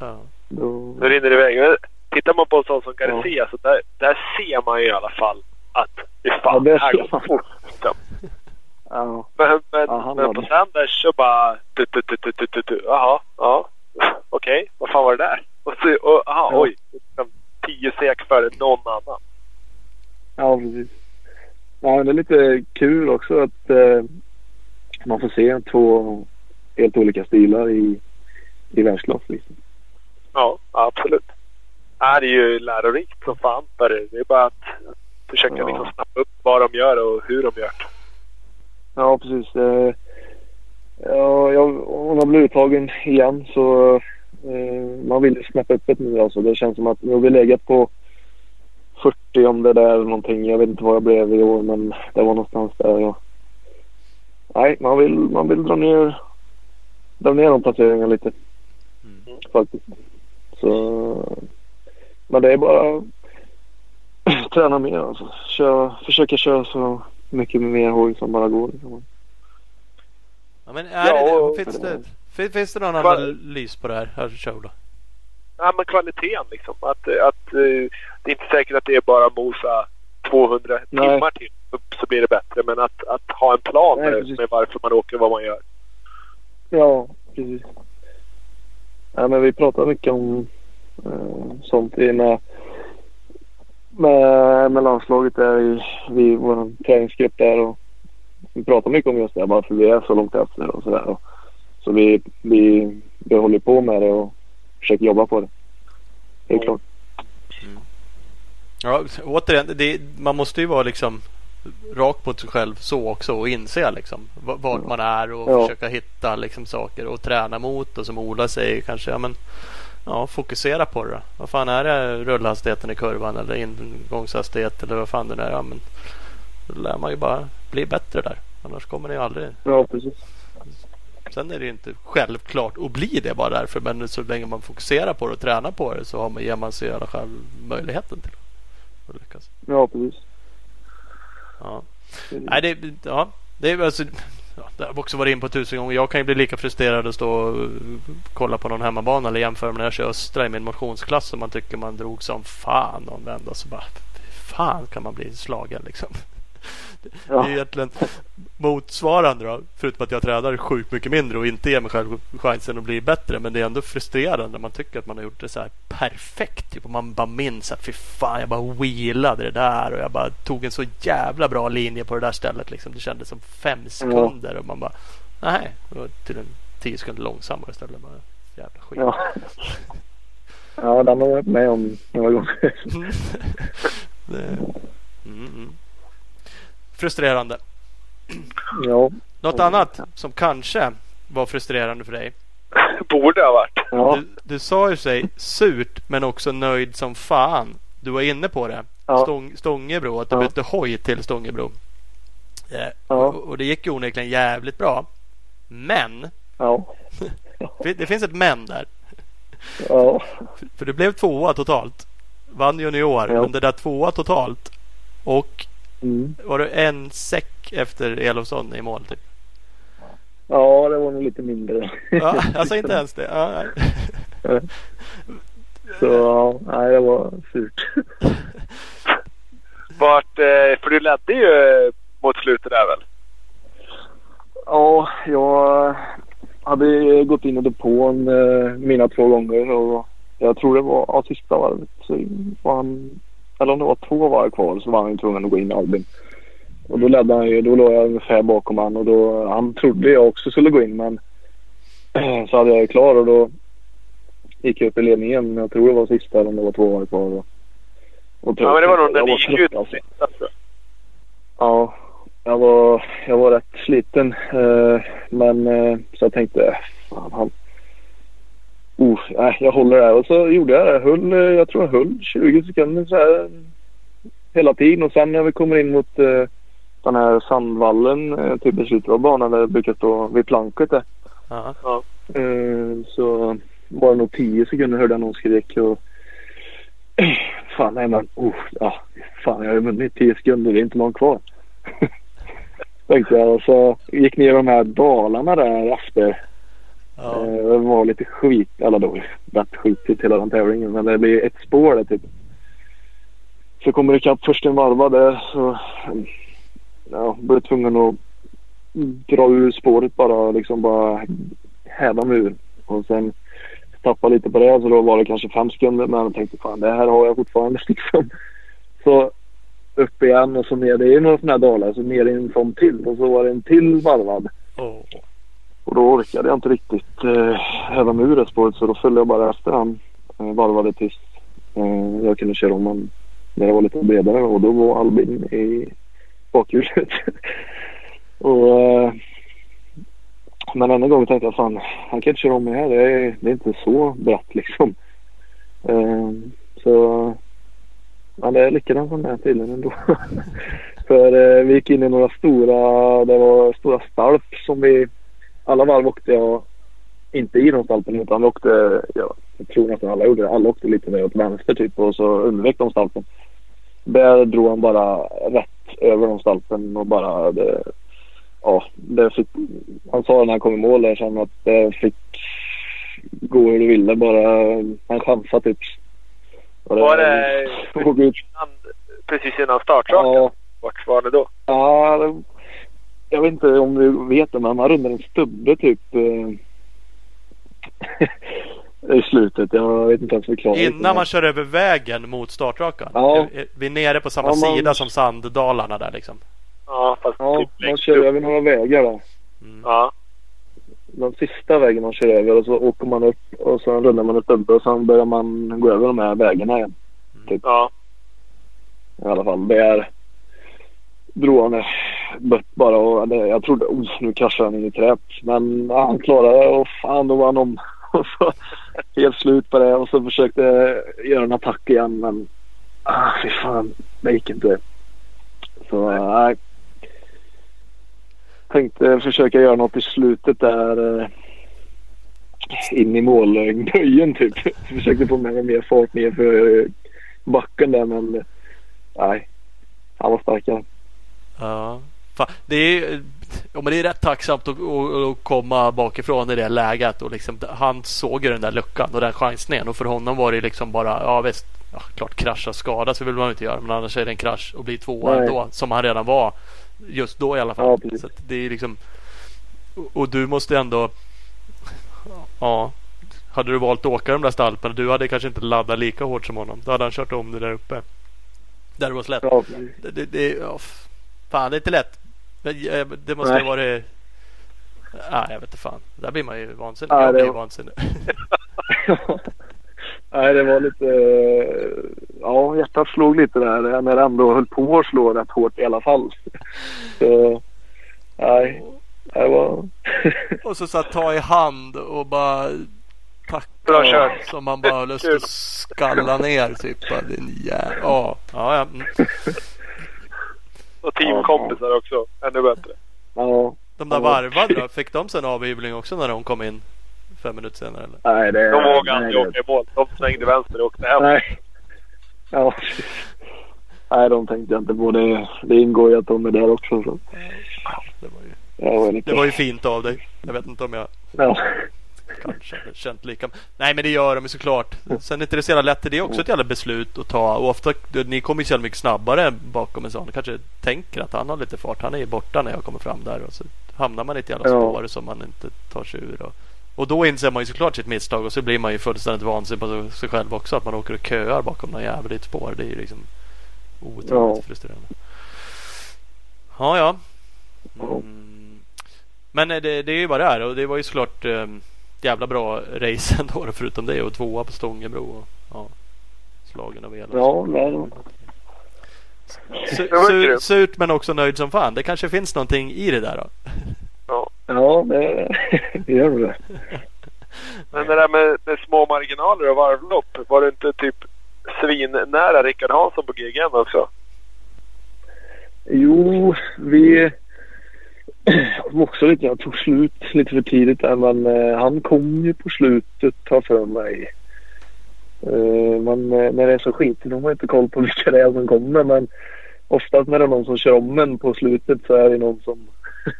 Ja. Då, Nu rinner det iväg. Tittar man på en sån som Garcia så där, där ser man ju i alla fall att det fan, Ja, det det här går fort. Ja, Men, men, Ja, han men var på. Sanders så bara... Du, du, du, du, du, du, du. Jaha, ja. Okej, vad fan var det där? Och så, och, aha, Ja. oj. Liksom Tio sek före någon annan. Ja, precis. Ja, men det är lite kul också att eh, man får se två helt olika stilar i, i världsklass. Liksom. Ja, absolut. Ja, det är ju lärorikt som fan. Det är bara att försöka Ja. liksom snappa upp vad de gör och hur de gör det. Ja, precis. Eh, ja, jag, om jag blir uttagen igen så eh, man vill ju snappa upp det nu alltså. Det känns som att nu har vi legat på 40 om det där eller någonting. Jag vet inte vad jag blev i år men det var någonstans där. Ja. Nej, man vill, man vill dra ner dra ner de placeringarna lite. Mm. Faktiskt. Så, men det är bara träna mer alltså. Kör, försöka köra så mycket mer hoj som bara går. Liksom. Ja, men är Ja, det, och- finns, det, fin- finns det någon Kvar- analys på det här? Här kör då. Ja, men kvaliteten liksom. Att, att eh, det är inte säkert att det är bara mosa 200 Nej. timmar till så, så blir det bättre. Men att, att ha en plan Nej, med, med varför man åker och vad man gör. Ja, precis. Ja, men vi pratar mycket om eh, sånt i med, med, med landslaget där i vi, vår träningsgrupp där. Och vi pratar mycket om just det, varför vi är så långt efter och sådär. Så vi, vi, vi håller på med det och försöker jobba på det. Helt klart. Ja, återigen, det, man måste ju vara liksom rak mot sig själv så också och inse liksom vart man är och Ja. försöka hitta liksom saker och träna mot och som Ola säger kanske ja, men, ja, fokusera på det. då. Vad fan är det rullhastigheten i kurvan eller ingångshastighet eller vad fan det är. Ja, men, då lär man ju bara bli bättre där. Annars kommer det ju aldrig. Ja, precis. Sen är det ju inte självklart att bli det bara därför. Men så länge man fokuserar på det och tränar på det så har man, ger man sig i alla fall möjligheten till att lyckas. Ja, precis. Ja. Nej, det, ja, det är alltså, ja, det har vi också varit in på tusen gånger. Jag kan ju bli lika frustrerad att stå och kolla på någon hemmabana eller jämföra med när jag kör Östra i min motionsklass och man tycker man drog som fan någon vända. Så alltså bara, fan kan man bli slagen liksom. Det är egentligen motsvarande då. Förutom att jag tränar sjukt mycket mindre och inte ger mig själv chansen att bli bättre. Men det är ändå frustrerande när man tycker att man har gjort det så här perfekt. Typ, och man bara minns att fy fan jag bara wheelade det där. Och jag bara tog en så jävla bra linje på det där stället. Liksom. Det kändes som fem sekunder. Och man bara nej. Det var till en tio sekunder långsammare istället. Bara, jävla skit. Ja. ja, den har jag varit med om några gånger. det, mm, mm. Frustrerande. Ja. Något annat som kanske var frustrerande för dig? borde ha varit. Ja, Du, du sa ju sig surt men också nöjd som fan. Du var inne på det. Ja. Stång, Stångebro, att du Ja. bytte hoj till Stångebro. Eh, Ja. och, och det gick ju onekligen jävligt bra. Men, ja, det finns ett men där. ja. För du blev tvåa totalt. Vann junior, Ja. men det där tvåa totalt. Och Mm. var du en säck efter Elofsson i mål typ? Ja, det var nog lite mindre. Ja, alltså inte ens det. Ja, nej. Så ja, nej, det var surt. Vart, eh, för du ledde ju mot slutet där väl? Ja, jag hade gått in i depån eh, mina två gånger och jag tror det var ja, sista varvet så var han, eller om det var två varv kvar så var han ju tvungen att gå in Albin. Och då ledde han ju, då låg jag ungefär bakom han och då, han trodde jag också skulle gå in men så hade jag ju klar och då gick jag upp i ledningen. Jag tror det var sista eller om det var två varv kvar. Och, och Ja men det var nog när ni gick ut alltså. jag. Ja, jag var, jag var rätt sliten. Eh, men eh, så jag tänkte, fan han... Uh, nej, jag håller det här. Och så gjorde jag det. Höll, eh, jag tror jag höll 20 sekunder så här hela tiden. Och sen när vi kommer in mot eh, den här sandvallen, eh, typ i slutet av banan där det brukar stå vid planket där. Ja. Eh, så var det nog 10 sekunder hörde jag någon skrek och Fan nej men oh, ja, fan jag har ju vunnit 10 sekunder, det är inte långt kvar. Tänkte jag och så gick ner de här dalarna där efter. Ja. Eh, det var lite skit, eller då rätt skitigt hela den tävlingen men det blir ett spår där typ. Så kommer det ikapp först en varva där så ja, blev tvungen att dra ur spåret bara liksom bara häva mig ur. Och sen tappa lite på det så då var det kanske fem sekunder men jag tänkte fan det här har jag fortfarande liksom. Så upp igen och så ner. Det är ju några sådana här dalar så ner i en sån till och så var det en till varvad. Åh. Och då orkade jag inte riktigt eh, häva mig ur det spåret så då följde jag bara efter han. Eh, varvade tills eh, jag kunde köra om han när det var lite bredare och då var Albin i bakhjulet. och, eh, men denna gången tänkte jag fan han kan inte köra om mig här. Det är, det är inte så brett liksom. Eh, så ja, det är likadant som det är tydligen ändå. För eh, vi gick in i några stora, det var stora stalp som vi alla varv åkte jag inte i de stalpen utan åkte, ja, jag tror nästan alla gjorde det, alla åkte lite mer åt vänster typ och så undvek de stalpen. Där drog han bara rätt över de stalpen och bara det, ja, det fick, han sa när han kom i mål där sen att det fick gå hur det ville bara, han chansade typ. Och Var det ut, innan, precis innan startrakan? ja, Vart var det då? Ja, det- jag vet inte om du vet det men han rundade en stubbe typ eh, i slutet. Jag vet inte ens förklara. Innan man kör över vägen mot startrakan. Ja. Vi är nere på samma Ja, man- sida som sanddalarna där liksom. Ja, fast Ja, typ man kör upp. över några vägar där. Mm. Ja. Den sista vägen man kör över och så åker man upp och så rundar man en stubbe och sen börjar man gå över de här vägarna igen. Ja. I alla fall. Där drog han bött bara och jag trodde oh, nu kraschar han in i träet. Men han klarade det och fan då var han om. Och så helt slut på det och så försökte jag göra en attack igen men ah, fy fan det gick inte. Så nej. Tänkte försöka göra något i slutet där. Eh, in i målböjen typ. Försökte få med mig mer fart ner för backen där men nej. Han var starkare. Ja. Fan, det är ja, men det är rätt tacksamt att, att, komma bakifrån i det läget. Och liksom, han såg ju den där luckan och den chansningen. Och för honom var det liksom bara, ja visst, ja, klart krascha skada så vill man inte göra. Men annars är det en krasch och bli tvåa Nej. då. Som han redan var. Just då i alla fall. Ja, så det är liksom och- du måste ändå Ja Hade du valt att åka de där stalpen Du hade kanske inte laddat lika hårt som honom. Då hade han kört om det där uppe. Där det var slätt. Ja, Det, det, det, ja, fan det är inte lätt. Eh, det måste Nej. ju varit... Nej jag vet inte fan. Där blir man ju vansinnig. Ja, jag blir var- vansinnig. Nej, det var lite... eh, Ja, hjärtat slog lite där när det ändå höll på att slå rätt hårt i alla fall. Så, nej, det var... Och så satt ta i hand och bara kört. Som man bara har lust att skalla ner typ. Din jä... Ja, ja. ja. Och teamkompisar också. Ännu bättre. Ja. De där varvade då? Fick de sen avhyvling också när de kom in fem minuter senare eller? Nej, det... De vågade det- åka i mål. De svängde vänster och åkte hem. Nej. Ja. Nej, de tänkte jag inte på. Det, det ingår ju att de är där också. Så. Det var, ju, det var ju fint av dig. Jag vet inte om jag Ja. Kanske känt lika. Nej men det gör de ju såklart. Sen är det inte så jävla lätt. Det är också ett jävla beslut att ta. Och ofta, ni kommer ju så jävla mycket snabbare bakom en sån. Kanske tänker att han har lite fart. Han är ju borta när jag kommer fram där. Och så hamnar man i ett jävla Ja. spår som man inte tar sig ur. Och, och då inser man ju såklart sitt misstag. Och så blir man ju fullständigt vansinnig på sig själv också. Att man åker och köar bakom någon i ett spår. Det är ju liksom otroligt Ja. frustrerande. Ja, ja. Mm. Men eh, det, det är ju vad det är och det var ju såklart eh, jävla bra race ändå då, förutom det och tvåa på Stångebro. Och, ja, slagen av el. Ja, nej, då. Su- Det var sur, grymt. surt men också nöjd som fan. Det kanske finns någonting i det där då. Ja, det, det gör det. Men det där med, med små marginaler och varvlopp. Var du inte typ svinnära Rickard Hansson på GGN också? Jo, vi också lite, jag tog slut lite för tidigt där men eh, han kom ju på slutet har för mig. Eh, men eh, när det är så skitigt har man inte koll på vilka det är som kommer men oftast när det är någon som kör om en på slutet så är det någon som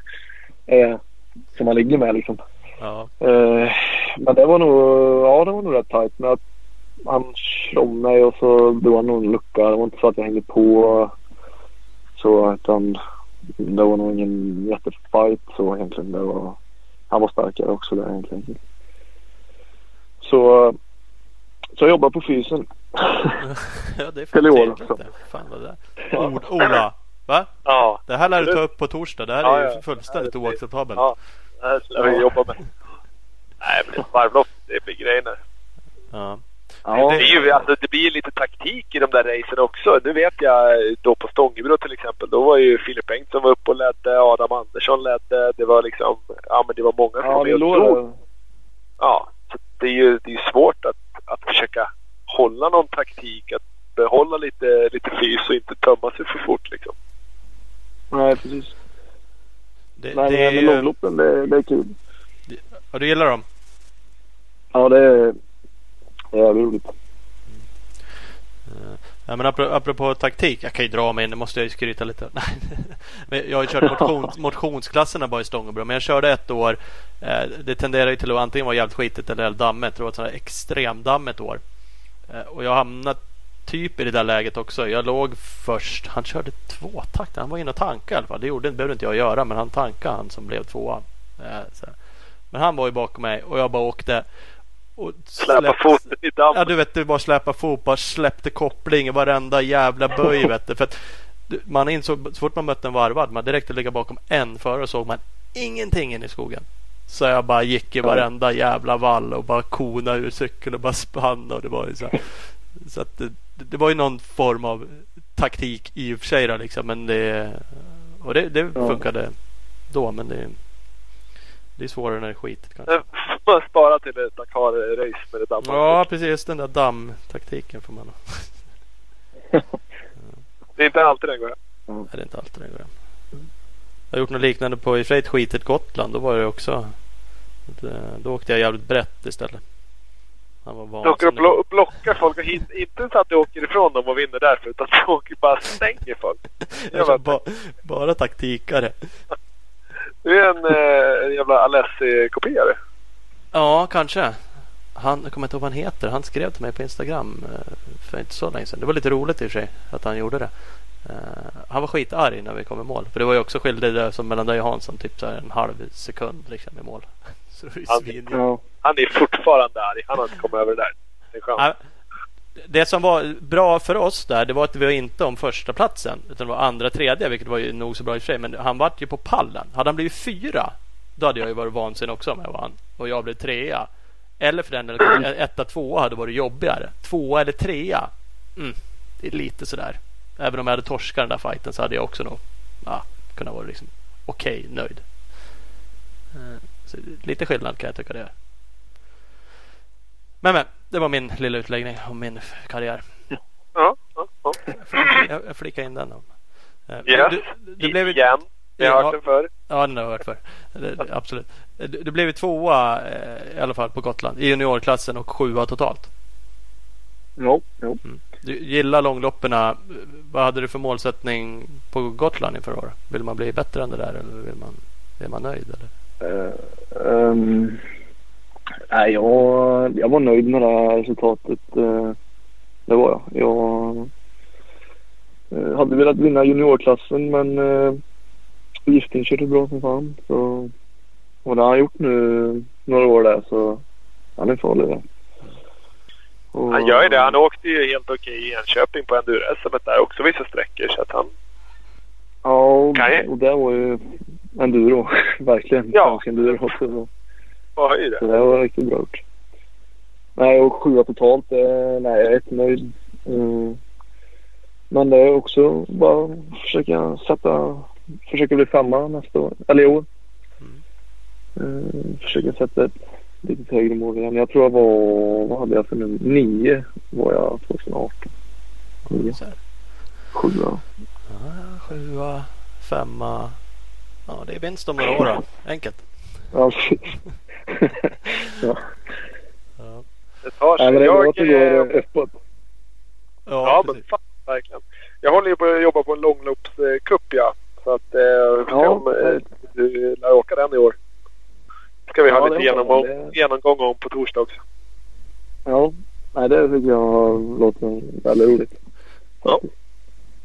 är som man ligger med liksom. Ja. Eh, men det var nog, ja det var nog rätt tajt. Men att han kör om mig och så drog han nog en lucka. Det var inte så att jag hängde på. Så utan det var nog ingen jättefight så egentligen. Det var, han var starkare också där egentligen. Så, så jag jobbar på fysen. ja, det är fan trevligt också. det. Fan vad det är. Ord, Ola, va? Ja. Det här lär du ta upp på torsdag. Det här Ja, är ju fullständigt Ja, det- oacceptabelt. Ja, det här ska vi jobba med. Nej, men ett varvlopp, det blir grejer. Ja. Ja, Det, är ju, alltså, det blir ju lite taktik i de där racen också. Nu vet jag då på Stångebro till exempel. Då var ju Filip Bengtsson var uppe och ledde. Adam Andersson ledde. Det var liksom, ja men det var många som ja var med och drog. Ja, så det är ju det är svårt att, att försöka hålla någon taktik. Att behålla lite, lite fys och inte tömma sig för fort liksom. Nej, precis. Det, Men det är ju, långloppen, det, det är kul. ja, du gillar dem? Ja, det är, det är roligt. Ja, men apropå, apropå taktik. Jag kan ju dra mig in. Det måste jag ju skryta lite. Nej. jag har ju kört motion, motionsklasserna bara i Stångebro. Men jag körde ett år. Eh, det tenderar ju till att antingen vara jävligt skitigt eller dammigt. Det var ett sånt här extremdammigt år. Eh, och jag hamnade typ i det där läget också. Jag låg först. Han körde tvåtakt. Han var inne och tankade i alla fall. Det gjorde, behövde inte jag göra. Men han tankade han som blev tvåa. Men han var ju bakom mig och jag bara åkte. Och Släpa släppte- foten i dammen. Ja du vet du bara släppa fot, bara släppte koppling i varenda jävla böj vet du. För att man insåg så fort man mötte en varvad, man direkt att ligga bakom en förare såg man ingenting in i skogen. Så jag bara gick i varenda jävla vall och bara kona ur cykeln och bara spann och det var ju så här. Så att det, det var ju någon form av taktik i och för sig då liksom. Men det, och det, det funkade då men det, det är svårare när det är skitigt kanske. Man spara till ett Dakar-race med det dammar. Ja precis den där dammtaktiken får man ha. Det är inte alltid den går hem. Nej, det är inte alltid det går hem. Jag har gjort något liknande på i och för sig ett skitigt Gotland. Då var det också. Då åkte jag jävligt brett istället. Han var Du åker och blo- blockar folk och hit, inte så att du åker ifrån dem och vinner därför utan du åker bara stänger folk. Jag kör ba, bara taktikare. Du är en eh, jävla Alessi-kopierare. Ja, kanske. Han, jag kommer inte ihåg vad han heter. Han skrev till mig på Instagram eh, för inte så länge sedan. Det var lite roligt i och för sig att han gjorde det. Eh, han var skitarg när vi kom i mål. För det var ju också skillnad som mellan dig och Hansson. Typ så en halv sekund liksom i mål. Han-. Han är fortfarande arg. Han har inte kommit över det där. Det är skönt. Det som var bra för oss där, det var att vi var inte om första platsen utan det var andra, tredje, vilket var ju nog så bra i och för sig. Men han vart ju på pallen. Hade han blivit fyra, då hade jag ju varit vansinnig också om jag var han. Och jag blev trea. Eller för den delen, etta, tvåa hade varit jobbigare. Tvåa eller trea, mm, det är lite sådär. Även om jag hade torskat den där fighten så hade jag också nog ja, kunnat vara liksom okej, nöjd. Eh, så lite skillnad kan jag tycka det är. Men men, det var min lilla utläggning om min karriär. Ja, ja, ja. Jag, jag flikar in den. då. Eh. Du, du blev Igen. Vi har Ja. hört den förr. Ja, den har jag hört för. Det, det, absolut. Du, du blev ju tvåa eh, i alla fall på Gotland i juniorklassen och sjua totalt. Ja, ja. Mm. Du gillar långlopperna. Vad hade du för målsättning på Gotland inför året? Vill man bli bättre än det där eller vill man, är man nöjd? Eller? Eh, ehm, nej, jag, jag var nöjd med det här resultatet. eh, det var jag. Jag eh, hade velat vinna juniorklassen men uh, Gifting körde bra som fan. Så, och det har han gjort nu några år där så han är farlig där. Och- Han gör ju det. Han åkte ju helt okej i Enköping på enduro-SM där också vissa sträckor. Så att han... Ja, Kan jag- och det var ju enduro. Verkligen. Ja. Svensk enduro också. Så. Ju det. Så det var riktigt bra gjort. Nej, och sjua totalt. Nej, jag är jättenöjd. Mm. Men det är också bara försöka sätta, försöka bli femma nästa år, eller i år. Mm. försöka sätta ett lite högre mål igen. Jag tror jag var, vad hade jag för nummer? Nio var jag 2018. Nio, sjua. Ja, sjua, femma. Ja, det är vinst om några år då. Enkelt. Ja. Ja. Ja, Det tar sig. Nej, men det jag, det uppåt. ja, Ja, men fan, verkligen. Jag håller ju på att jobba på en långloppscup ja. Så att eh, får se Ja, om eh, du lär åka den i år. Ska vi ha Ja, lite det genomgång, jag. genomgång om på torsdag också. Ja, nej det tycker jag låter väldigt roligt. Ja.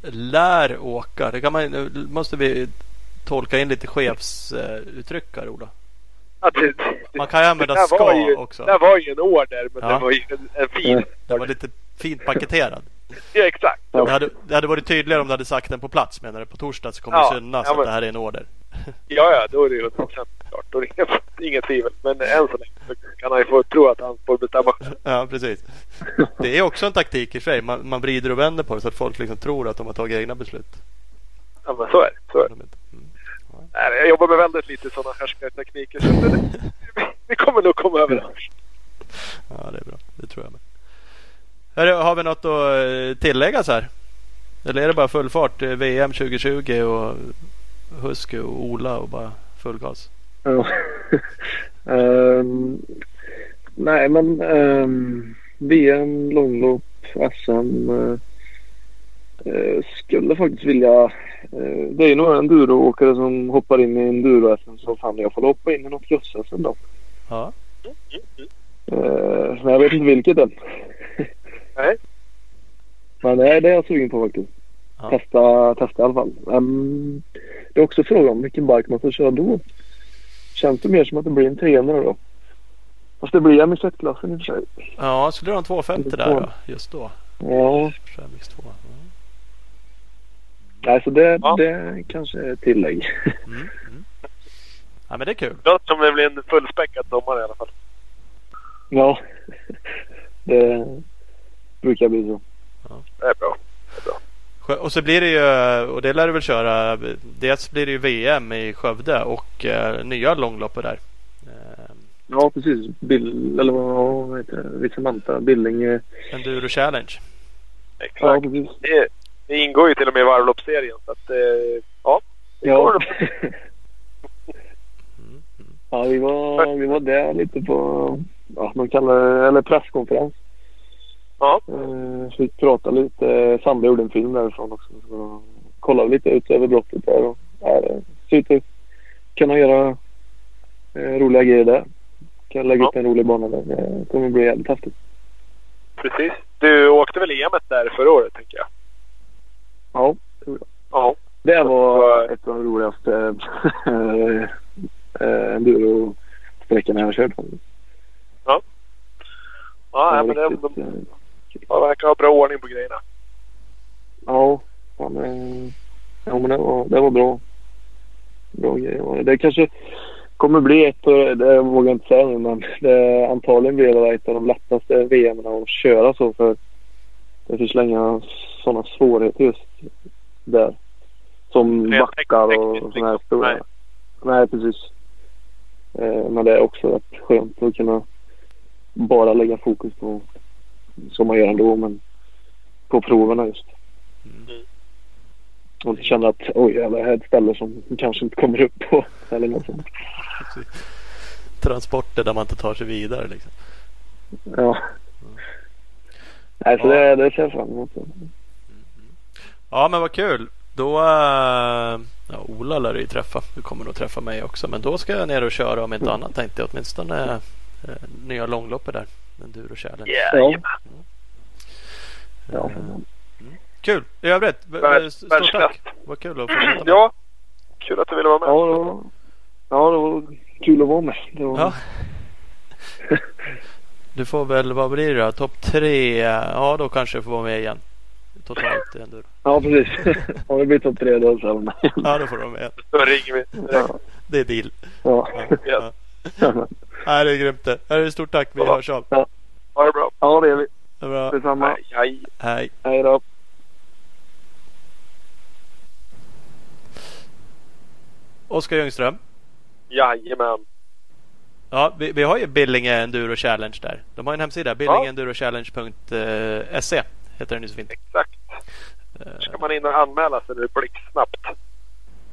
Lär åka. Det kan man, nu måste vi tolka in lite chefsuttryck här Ola. Ja, det, det, Man kan ju använda ska var ju, också. Det var ju en order men Ja. det var ju en, en fin. Den var lite fint paketerad. Ja, exakt. Det hade, det hade varit tydligare om du hade sagt den på plats menar du. På torsdag så kommer Ja, det synas ja, att men- det här är en order. Ja, ja, då är det ju 100% klart. Då är det inget, inget tvivel. Men än så länge så kan han ju få tro att han får bestämma. Ja, precis. Det är också en taktik i sig. Man, man vrider och vänder på det så att folk liksom tror att de har tagit egna beslut. Ja, men så är det. Så är det. Nej, Jag jobbar med väldigt lite sådana härskartekniker. Så det, vi kommer nog komma över det. Ja, det är bra. Det tror jag med. Hörru, har vi något att eh, tillägga så här? Eller är det bara full fart? Eh, VM 2020 och Husky och Ola och bara full gas? Ja. Ehm, nej, men um, VM, långlopp, SM. eh, Eh, skulle faktiskt vilja... Eh, det är ju några enduroåkare som hoppar in i enduro så fan jag får hoppa in i något jösses då. Ja. Eh, men jag vet inte vilket än. nej. Men eh, det är jag sugen på faktiskt. Ja. Testa, testa i alla fall. Um, det är också frågan om vilken bike man ska köra då. Känns det mer som att det blir en 300 då? Fast det blir MX1-klassen i och för sig. Ja, skulle du ha en 250 där då, just då? Ja. Nej, så det, ja. det kanske är ett tillägg. Mm. Mm. Ja, men det är kul. Det låter som det blir en fullspäckad sommar i alla fall. Ja, det brukar bli så. Ja. Det, är bra. det är bra. Och så blir det ju, och det lär du väl köra, dels blir det ju VM i Skövde och eh, nya långloppet där. Ehm. Ja, precis. Bill, eller vad heter det? Vilsamanta, Billinge. Enduro Challenge. Exakt. Ja, precis. Det, det ingår ju till och med i varvloppsserien. Så att, eh, ja. Det Ja. kommer Mm. Ja, vi var, vi var där lite på, ja, de kallar det, eller presskonferens. Ja. Eh, fick prata lite. Sandra gjorde en film därifrån också. Så kollade lite ut över brottet där. Och, ja, det ser ut att kunna göra eh, roliga grejer där. Kan lägga Ja. upp en rolig bana där. Det kommer bli jävligt häftigt. Precis. Du åkte väl EM där förra året, tänker jag? Ja, Ja. det var ett av de roligaste eh, enduro-sträckorna jag har kört. Ja, Det nej, var men det, riktigt, de, eh, de verkar ha bra ordning på grejerna. Ja, fan, eh, ja men det var, det var bra. Bra grejer. Det kanske kommer bli ett, det vågar jag inte säga nu, men det antagligen blir det ett av de lättaste VM att köra så för det finns länge sådana svårigheter just där. Som Rent backar och sådana här liksom. stora. Nej. Nej, precis. Eh, men det är också rätt skönt att kunna bara lägga fokus på, som man gör ändå, men på proverna just. Mm. Och inte känna att oj jävlar, här är ett ställe som kanske inte kommer upp på eller något sånt. Transporter där man inte tar sig vidare liksom. Ja. Nej, så Ja. det, det ser jag fram emot. Ja men vad kul. Då, äh, ja, Ola lär du ju träffa. Du kommer nog träffa mig också. Men då ska jag ner och köra om inte annat tänkte jag. Åtminstone äh, nya långloppet där. Enduro Challenge. Yeah. Ja. Kul. I övrigt, stort tack. Vad kul att få prata med Ja, kul att du ville vara med. Ja, det var, ja, det var kul att vara med. Det var, Ja. Du får väl, vad blir det då? Topp tre? Ja, då kanske du får vara med igen. Totalt i enduro. ja precis. Om det blir topp tre då så är jag med. Ja, då får du vara med. Då ringer vi. Ja. Det är deal. Ja. Ja. Ja. Nej, det är grymt det. Hörru, Stort tack. Vi Ja. hörs av. Ha det bra. ja, det är vi. Det är bra. Detsamma. Hej, hej. Hej. Hej då. Oskar Ljungström. Jajamän. Ja, vi, vi har ju Billinge Enduro Challenge där. De har en hemsida. billingendurochallenge.se heter den ju så fint. Exakt. Eh, Ska man in och anmäla sig nu blixtsnabbt?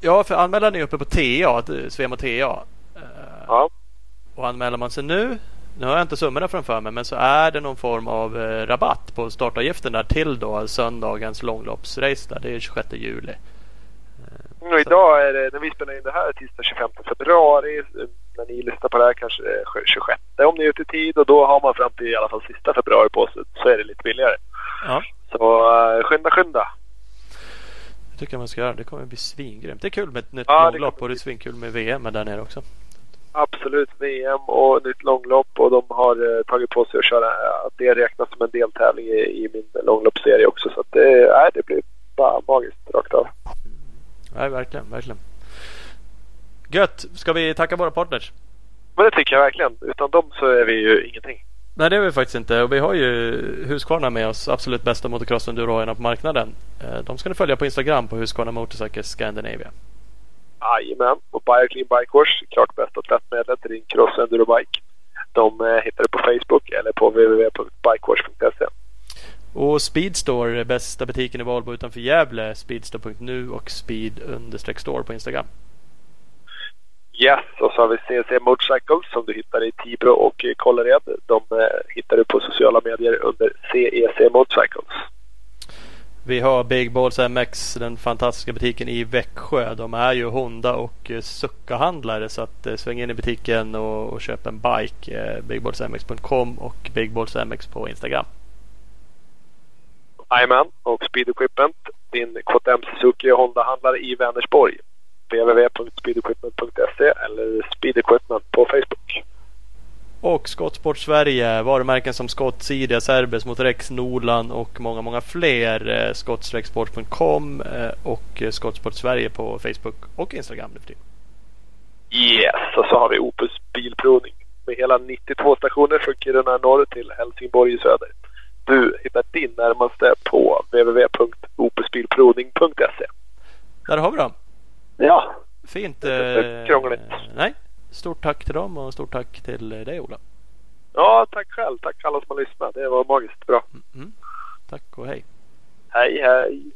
Ja, för anmälan är uppe på TA, Svema TA. Eh, Ja. Och anmäler man sig nu, nu har jag inte summorna framför mig, men så är det någon form av eh, rabatt på startavgiften där till då söndagens långloppsrace där. Det är 26 juli. Och idag är det, när vi spelar in det här, tisdag 25 februari. När ni lyssnar på det här kanske det är 26 om ni är ute i tid. Och då har man fram till i alla fall sista februari på sig. Så är det lite billigare. Ja, Så uh, skynda, skynda. det tycker jag man ska göra. Det kommer bli svingrymt. Det är kul med ett nytt Ja, långlopp och det är svinkul med VM där nere också. Absolut VM och nytt långlopp. Och de har eh, tagit på sig att köra. eh, Att det räknas som en deltävling i, i min långloppsserie också. Så att det, nej, det blir bara magiskt rakt av. Nej, verkligen, verkligen. Gött! Ska vi tacka våra partners? Men det tycker jag verkligen. Utan dem så är vi ju ingenting. Nej det är vi faktiskt inte och vi har ju Husqvarna med oss. Absolut bästa motocross enduroarna på marknaden. Eh, De ska ni följa på Instagram på Husqvarna Motorcycle Scandinavia. Jajamän. Och Bio Clean Bike Wash, klart bästa tvättmedlet till din cross endurobike. De eh, hittar du på Facebook eller på www.bikewash.se. Och Speedstore, bästa butiken i Valbo utanför Gävle. Speedstore.nu och speed-store på Instagram. Yes, och så har vi CC Motorcycles som du hittar i Tibro och Kållered. De eh, hittar du på sociala medier under CEC Motorcycles. Vi har Big Balls MX, den fantastiska butiken i Växjö. De är ju Honda och eh, Succa-handlare så att eh, sväng in i butiken och, och köp en bike. Bigballsmx.com och bigballsmx på Instagram. Jajamän, och Speed Equipment, din KTM Suzuki och Honda-handlare i Vänersborg. www.speedequipment.se eller Speed Equipment på Facebook. Och Skottsport Sverige, varumärken som Scott, Sidia, Cerbes, Motorex, Norlan och många, många fler. Eh, Skottstrecksport.com eh, och Skottsport Sverige på Facebook och Instagram nu för tiden. Yes, och så har vi Opus Bilprovning med hela 92 stationer från Kiruna norr till Helsingborg i söder. Du hittar din närmaste på www.opusbilprovning.se. Där har vi dem. Ja, Fint. Eh, krångligt. Nej, stort tack till dem och stort tack till dig Ola. Ja, tack själv. Tack alla som har lyssnat. Det var magiskt bra. Mm. Tack och hej. Hej, hej.